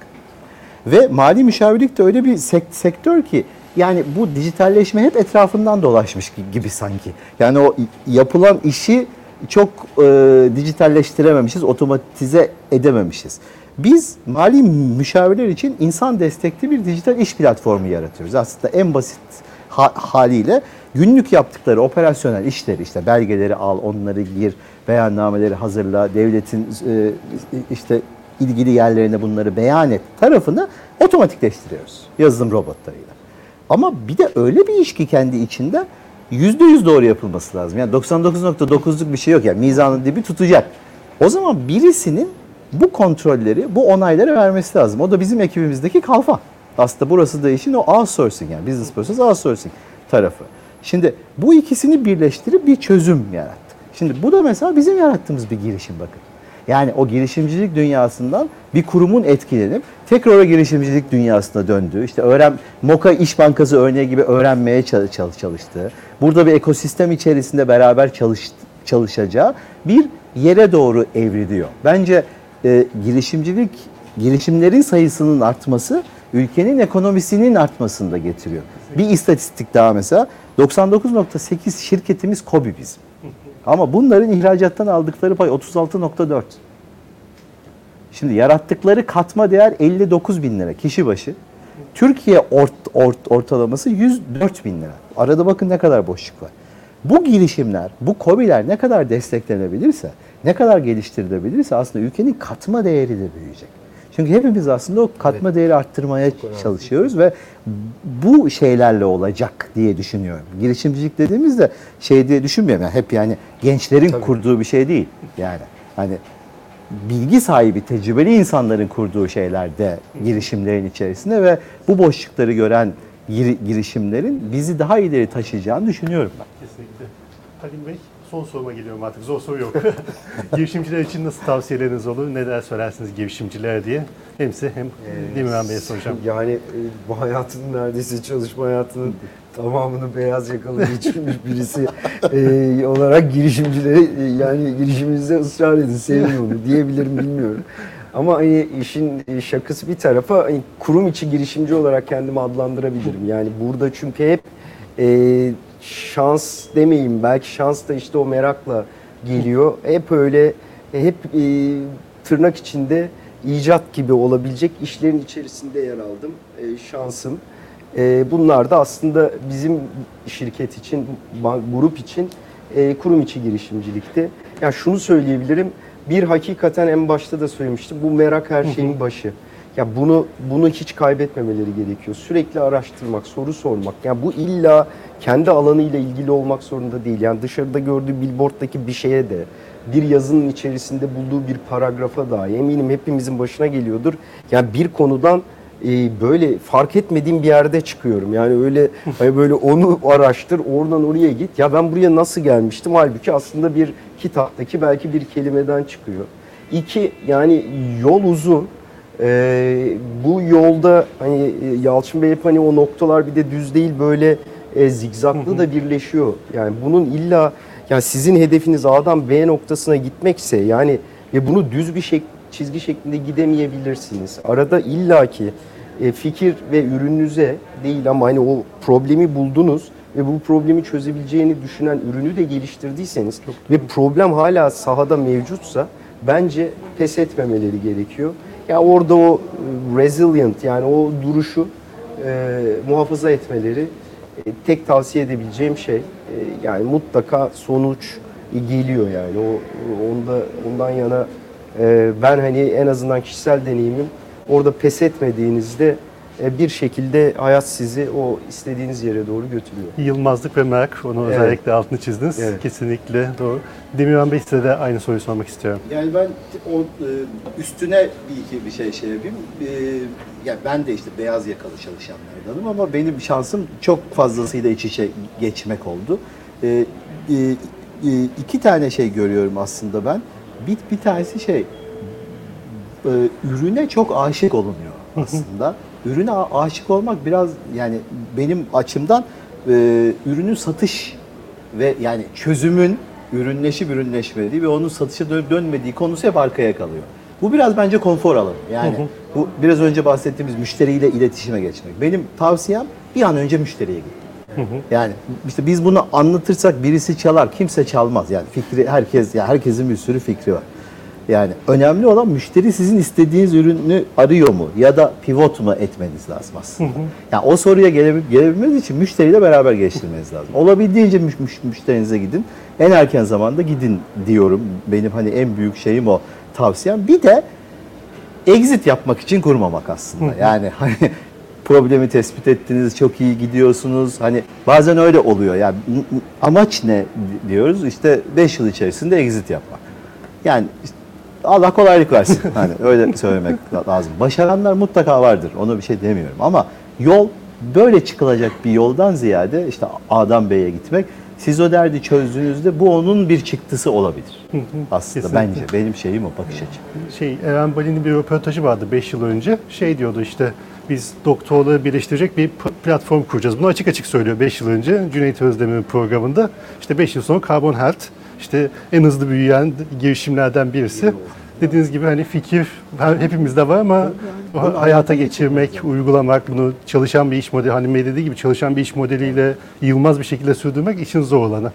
B: Ve mali müşavirlik de öyle bir sek- sektör ki yani bu dijitalleşme hep etrafından dolaşmış gi- gibi sanki. Yani o yapılan işi çok e, dijitalleştirememişiz, otomatize edememişiz. Biz mali müşavirler için insan destekli bir dijital iş platformu yaratıyoruz. Aslında en basit ha- haliyle günlük yaptıkları operasyonel işleri işte belgeleri al, onları gir, beyannameleri hazırla, devletin e, işte ilgili yerlerine bunları beyan et tarafını otomatikleştiriyoruz yazılım robotlarıyla. Ama bir de öyle bir iş ki kendi içinde yüzde yüz doğru yapılması lazım. Yani 99.9'luk bir şey yok yani mizanın dibi tutacak. O zaman birisinin bu kontrolleri, bu onayları vermesi lazım. O da bizim ekibimizdeki kalfa. Aslında burası da işin o outsourcing yani business process outsourcing tarafı. Şimdi bu ikisini birleştirip bir çözüm yarattık. Şimdi bu da mesela bizim yarattığımız bir girişim bakın. Yani o girişimcilik dünyasından bir kurumun etkilenip tekrar o girişimcilik dünyasına döndüğü, işte öğren Moka İş Bankası örneği gibi öğrenmeye çalış, çalış- çalıştığı, burada bir ekosistem içerisinde beraber çalış, çalışacağı bir yere doğru evriliyor. Bence e, girişimcilik, girişimlerin sayısının artması ülkenin ekonomisinin artmasını da getiriyor. Bir istatistik daha mesela 99.8 şirketimiz KOBİ bizim. Ama bunların ihracattan aldıkları pay 36.4. Şimdi yarattıkları katma değer 59 bin lira kişi başı. Türkiye ort, ort, ortalaması 104 bin lira. Arada bakın ne kadar boşluk var. Bu girişimler, bu KOBİ'ler ne kadar desteklenebilirse, ne kadar geliştirilebilirse aslında ülkenin katma değeri de büyüyecek. Çünkü hepimiz aslında o katma değeri arttırmaya çalışıyoruz ve bu şeylerle olacak diye düşünüyorum. Girişimcilik dediğimizde şey diye düşünmüyorum. Yani hep yani gençlerin kurduğu bir şey değil. Yani hani bilgi sahibi, tecrübeli insanların kurduğu şeylerde girişimlerin içerisinde ve bu boşlukları gören giri- girişimlerin bizi daha ileri taşıyacağını düşünüyorum ben.
A: Kesinlikle. Halim Bey, son soruma geliyorum artık. Zor soru yok. girişimciler için nasıl tavsiyeleriniz olur? Neler söylersiniz girişimcilere diye? Hem size hem Demirhan Bey'e soracağım.
C: Yani e, bu hayatının neredeyse çalışma hayatının tamamını beyaz yakalı geçirmiş birisi e, olarak girişimcilere e, yani girişiminizde ısrar edin, sevin onu diyebilirim bilmiyorum. Ama hani işin e, şakası bir tarafa hani kurum içi girişimci olarak kendimi adlandırabilirim. Yani burada çünkü hep e, şans demeyeyim belki şans da işte o merakla geliyor. Hep öyle hep e, tırnak içinde icat gibi olabilecek işlerin içerisinde yer aldım. E, şansım. E, bunlar da aslında bizim şirket için, grup için e, kurum içi girişimcilikti. Yani şunu söyleyebilirim. Bir hakikaten en başta da söylemiştim. Bu merak her şeyin başı. Ya bunu bunu hiç kaybetmemeleri gerekiyor. Sürekli araştırmak, soru sormak. Yani bu illa kendi alanıyla ilgili olmak zorunda değil. Yani dışarıda gördüğü billboarddaki bir şeye de, bir yazının içerisinde bulduğu bir paragrafa dahi eminim hepimizin başına geliyordur. Yani bir konudan e, böyle fark etmediğim bir yerde çıkıyorum. Yani öyle hani böyle onu araştır, oradan oraya git. Ya ben buraya nasıl gelmiştim? Halbuki aslında bir kitaptaki belki bir kelimeden çıkıyor. İki yani yol uzun. Ee, bu yolda hani e, Yalçın Bey hep hani o noktalar bir de düz değil böyle e, zigzaklı da birleşiyor. Yani bunun illa yani sizin hedefiniz A'dan B noktasına gitmekse yani ve bunu düz bir şek çizgi şeklinde gidemeyebilirsiniz. Arada illaki e, fikir ve ürününüze değil ama hani o problemi buldunuz ve bu problemi çözebileceğini düşünen ürünü de geliştirdiyseniz ve problem hala sahada mevcutsa bence pes etmemeleri gerekiyor. Ya orada o e, resilient yani o duruşu e, muhafaza etmeleri e, tek tavsiye edebileceğim şey. E, yani mutlaka sonuç geliyor yani. O onda ondan yana e, ben hani en azından kişisel deneyimim orada pes etmediğinizde bir şekilde hayat sizi o istediğiniz yere doğru götürüyor.
A: Yılmazlık ve merak, onu
C: Evet.
A: özellikle altını çizdiniz.
C: Evet.
A: Kesinlikle doğru. Demirhan Bey size de aynı soruyu sormak istiyorum.
B: Yani ben o e, üstüne bir iki bir şey şey yapayım. E, yani ben de işte beyaz yakalı çalışanlardanım ama benim şansım çok fazlasıyla iç içe geçmek oldu. E, e, e, iki tane şey görüyorum aslında ben. Bir, bir tanesi şey e, ürüne çok aşık olunuyor aslında. Ürüne aşık olmak biraz yani benim açımdan e, ürünün satış ve yani çözümün ürünleşip ürünleşmediği ve onun satışa dönüp dönmediği konusu hep arkaya kalıyor. Bu biraz bence konfor alanı. Yani bu biraz önce bahsettiğimiz müşteriyle iletişime geçmek. Benim tavsiyem bir an önce müşteriye git. Yani işte biz bunu anlatırsak birisi çalar, kimse çalmaz. Yani fikri herkes, ya herkesin bir sürü fikri var. Yani önemli olan müşteri sizin istediğiniz ürünü arıyor mu ya da pivot mu etmeniz lazım aslında. Yani o soruya gelebil- gelebilmeniz için müşteriyle beraber geliştirmeniz lazım. Olabildiğince müş- müş- müşterinize gidin. En erken zamanda gidin diyorum. Benim hani en büyük şeyim o tavsiyem. Bir de exit yapmak için kurmamak aslında. Yani hani problemi tespit ettiniz, çok iyi gidiyorsunuz. Hani bazen öyle oluyor. Yani amaç ne diyoruz? İşte 5 yıl içerisinde exit yapmak. Yani işte Allah kolaylık versin. Hani öyle söylemek lazım. Başaranlar mutlaka vardır. Ona bir şey demiyorum ama yol böyle çıkılacak bir yoldan ziyade işte A'dan B'ye gitmek siz o derdi çözdüğünüzde bu onun bir çıktısı olabilir. Aslında
A: Kesinlikle.
B: bence benim şeyim o bakış açım.
A: Şey, Eren Bali'nin bir röportajı vardı 5 yıl önce. Şey diyordu işte biz doktorları birleştirecek bir platform kuracağız. Bunu açık açık söylüyor 5 yıl önce Cüneyt Özdemir'in programında. İşte 5 yıl sonra Carbon Health işte en hızlı büyüyen girişimlerden birisi. Dediğiniz gibi hani fikir hepimizde var ama hayata geçirmek, uygulamak, bunu çalışan bir iş modeli, hani dediği gibi çalışan bir iş modeliyle yılmaz bir şekilde sürdürmek için zor olanı.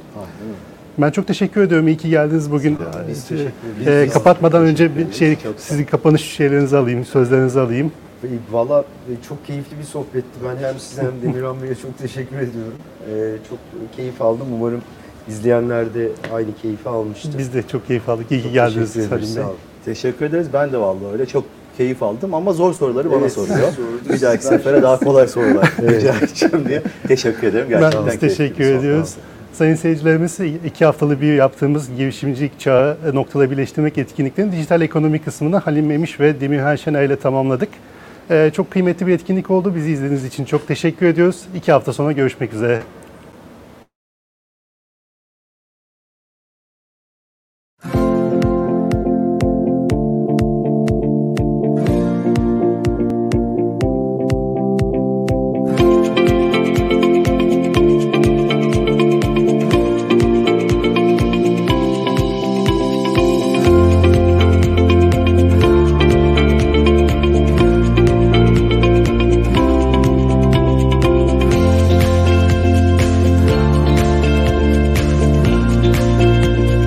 A: Ben çok teşekkür ediyorum. İyi ki geldiniz bugün.
B: Biz teşekkür
A: Ee,
B: ederiz.
A: e, kapatmadan önce bir şey, sizin kapanış şeylerinizi alayım, sözlerinizi alayım.
C: E, Valla e, çok keyifli bir sohbetti. Ben hem size hem Demirhan Bey'e çok teşekkür ediyorum. E, çok keyif aldım. Umarım izleyenler de aynı keyfi almıştır.
A: Biz de çok keyif aldık. İyi ki geldiniz
C: teşekkür ederiz,
A: Salim Bey.
C: sağ olun.
B: Teşekkür ederiz. Ben de vallahi öyle çok keyif aldım ama zor soruları bana
C: Evet,
B: soruyor. Bir dahaki sefere daha kolay sorular rica edeceğim diye. Teşekkür ederim. Gerçekten
A: Ben biz
B: keyifli
A: teşekkür
B: bir sohbet
A: ediyoruz.
B: oldu.
A: Sayın seyircilerimiz iki haftalı bir yaptığımız girişimcilik çağı noktada birleştirmek etkinliklerinin dijital ekonomi kısmını Halim Memiş ve Demirhan Şener ile tamamladık. Ee, çok kıymetli bir etkinlik oldu. Bizi izlediğiniz için çok teşekkür ediyoruz. İki hafta sonra görüşmek üzere.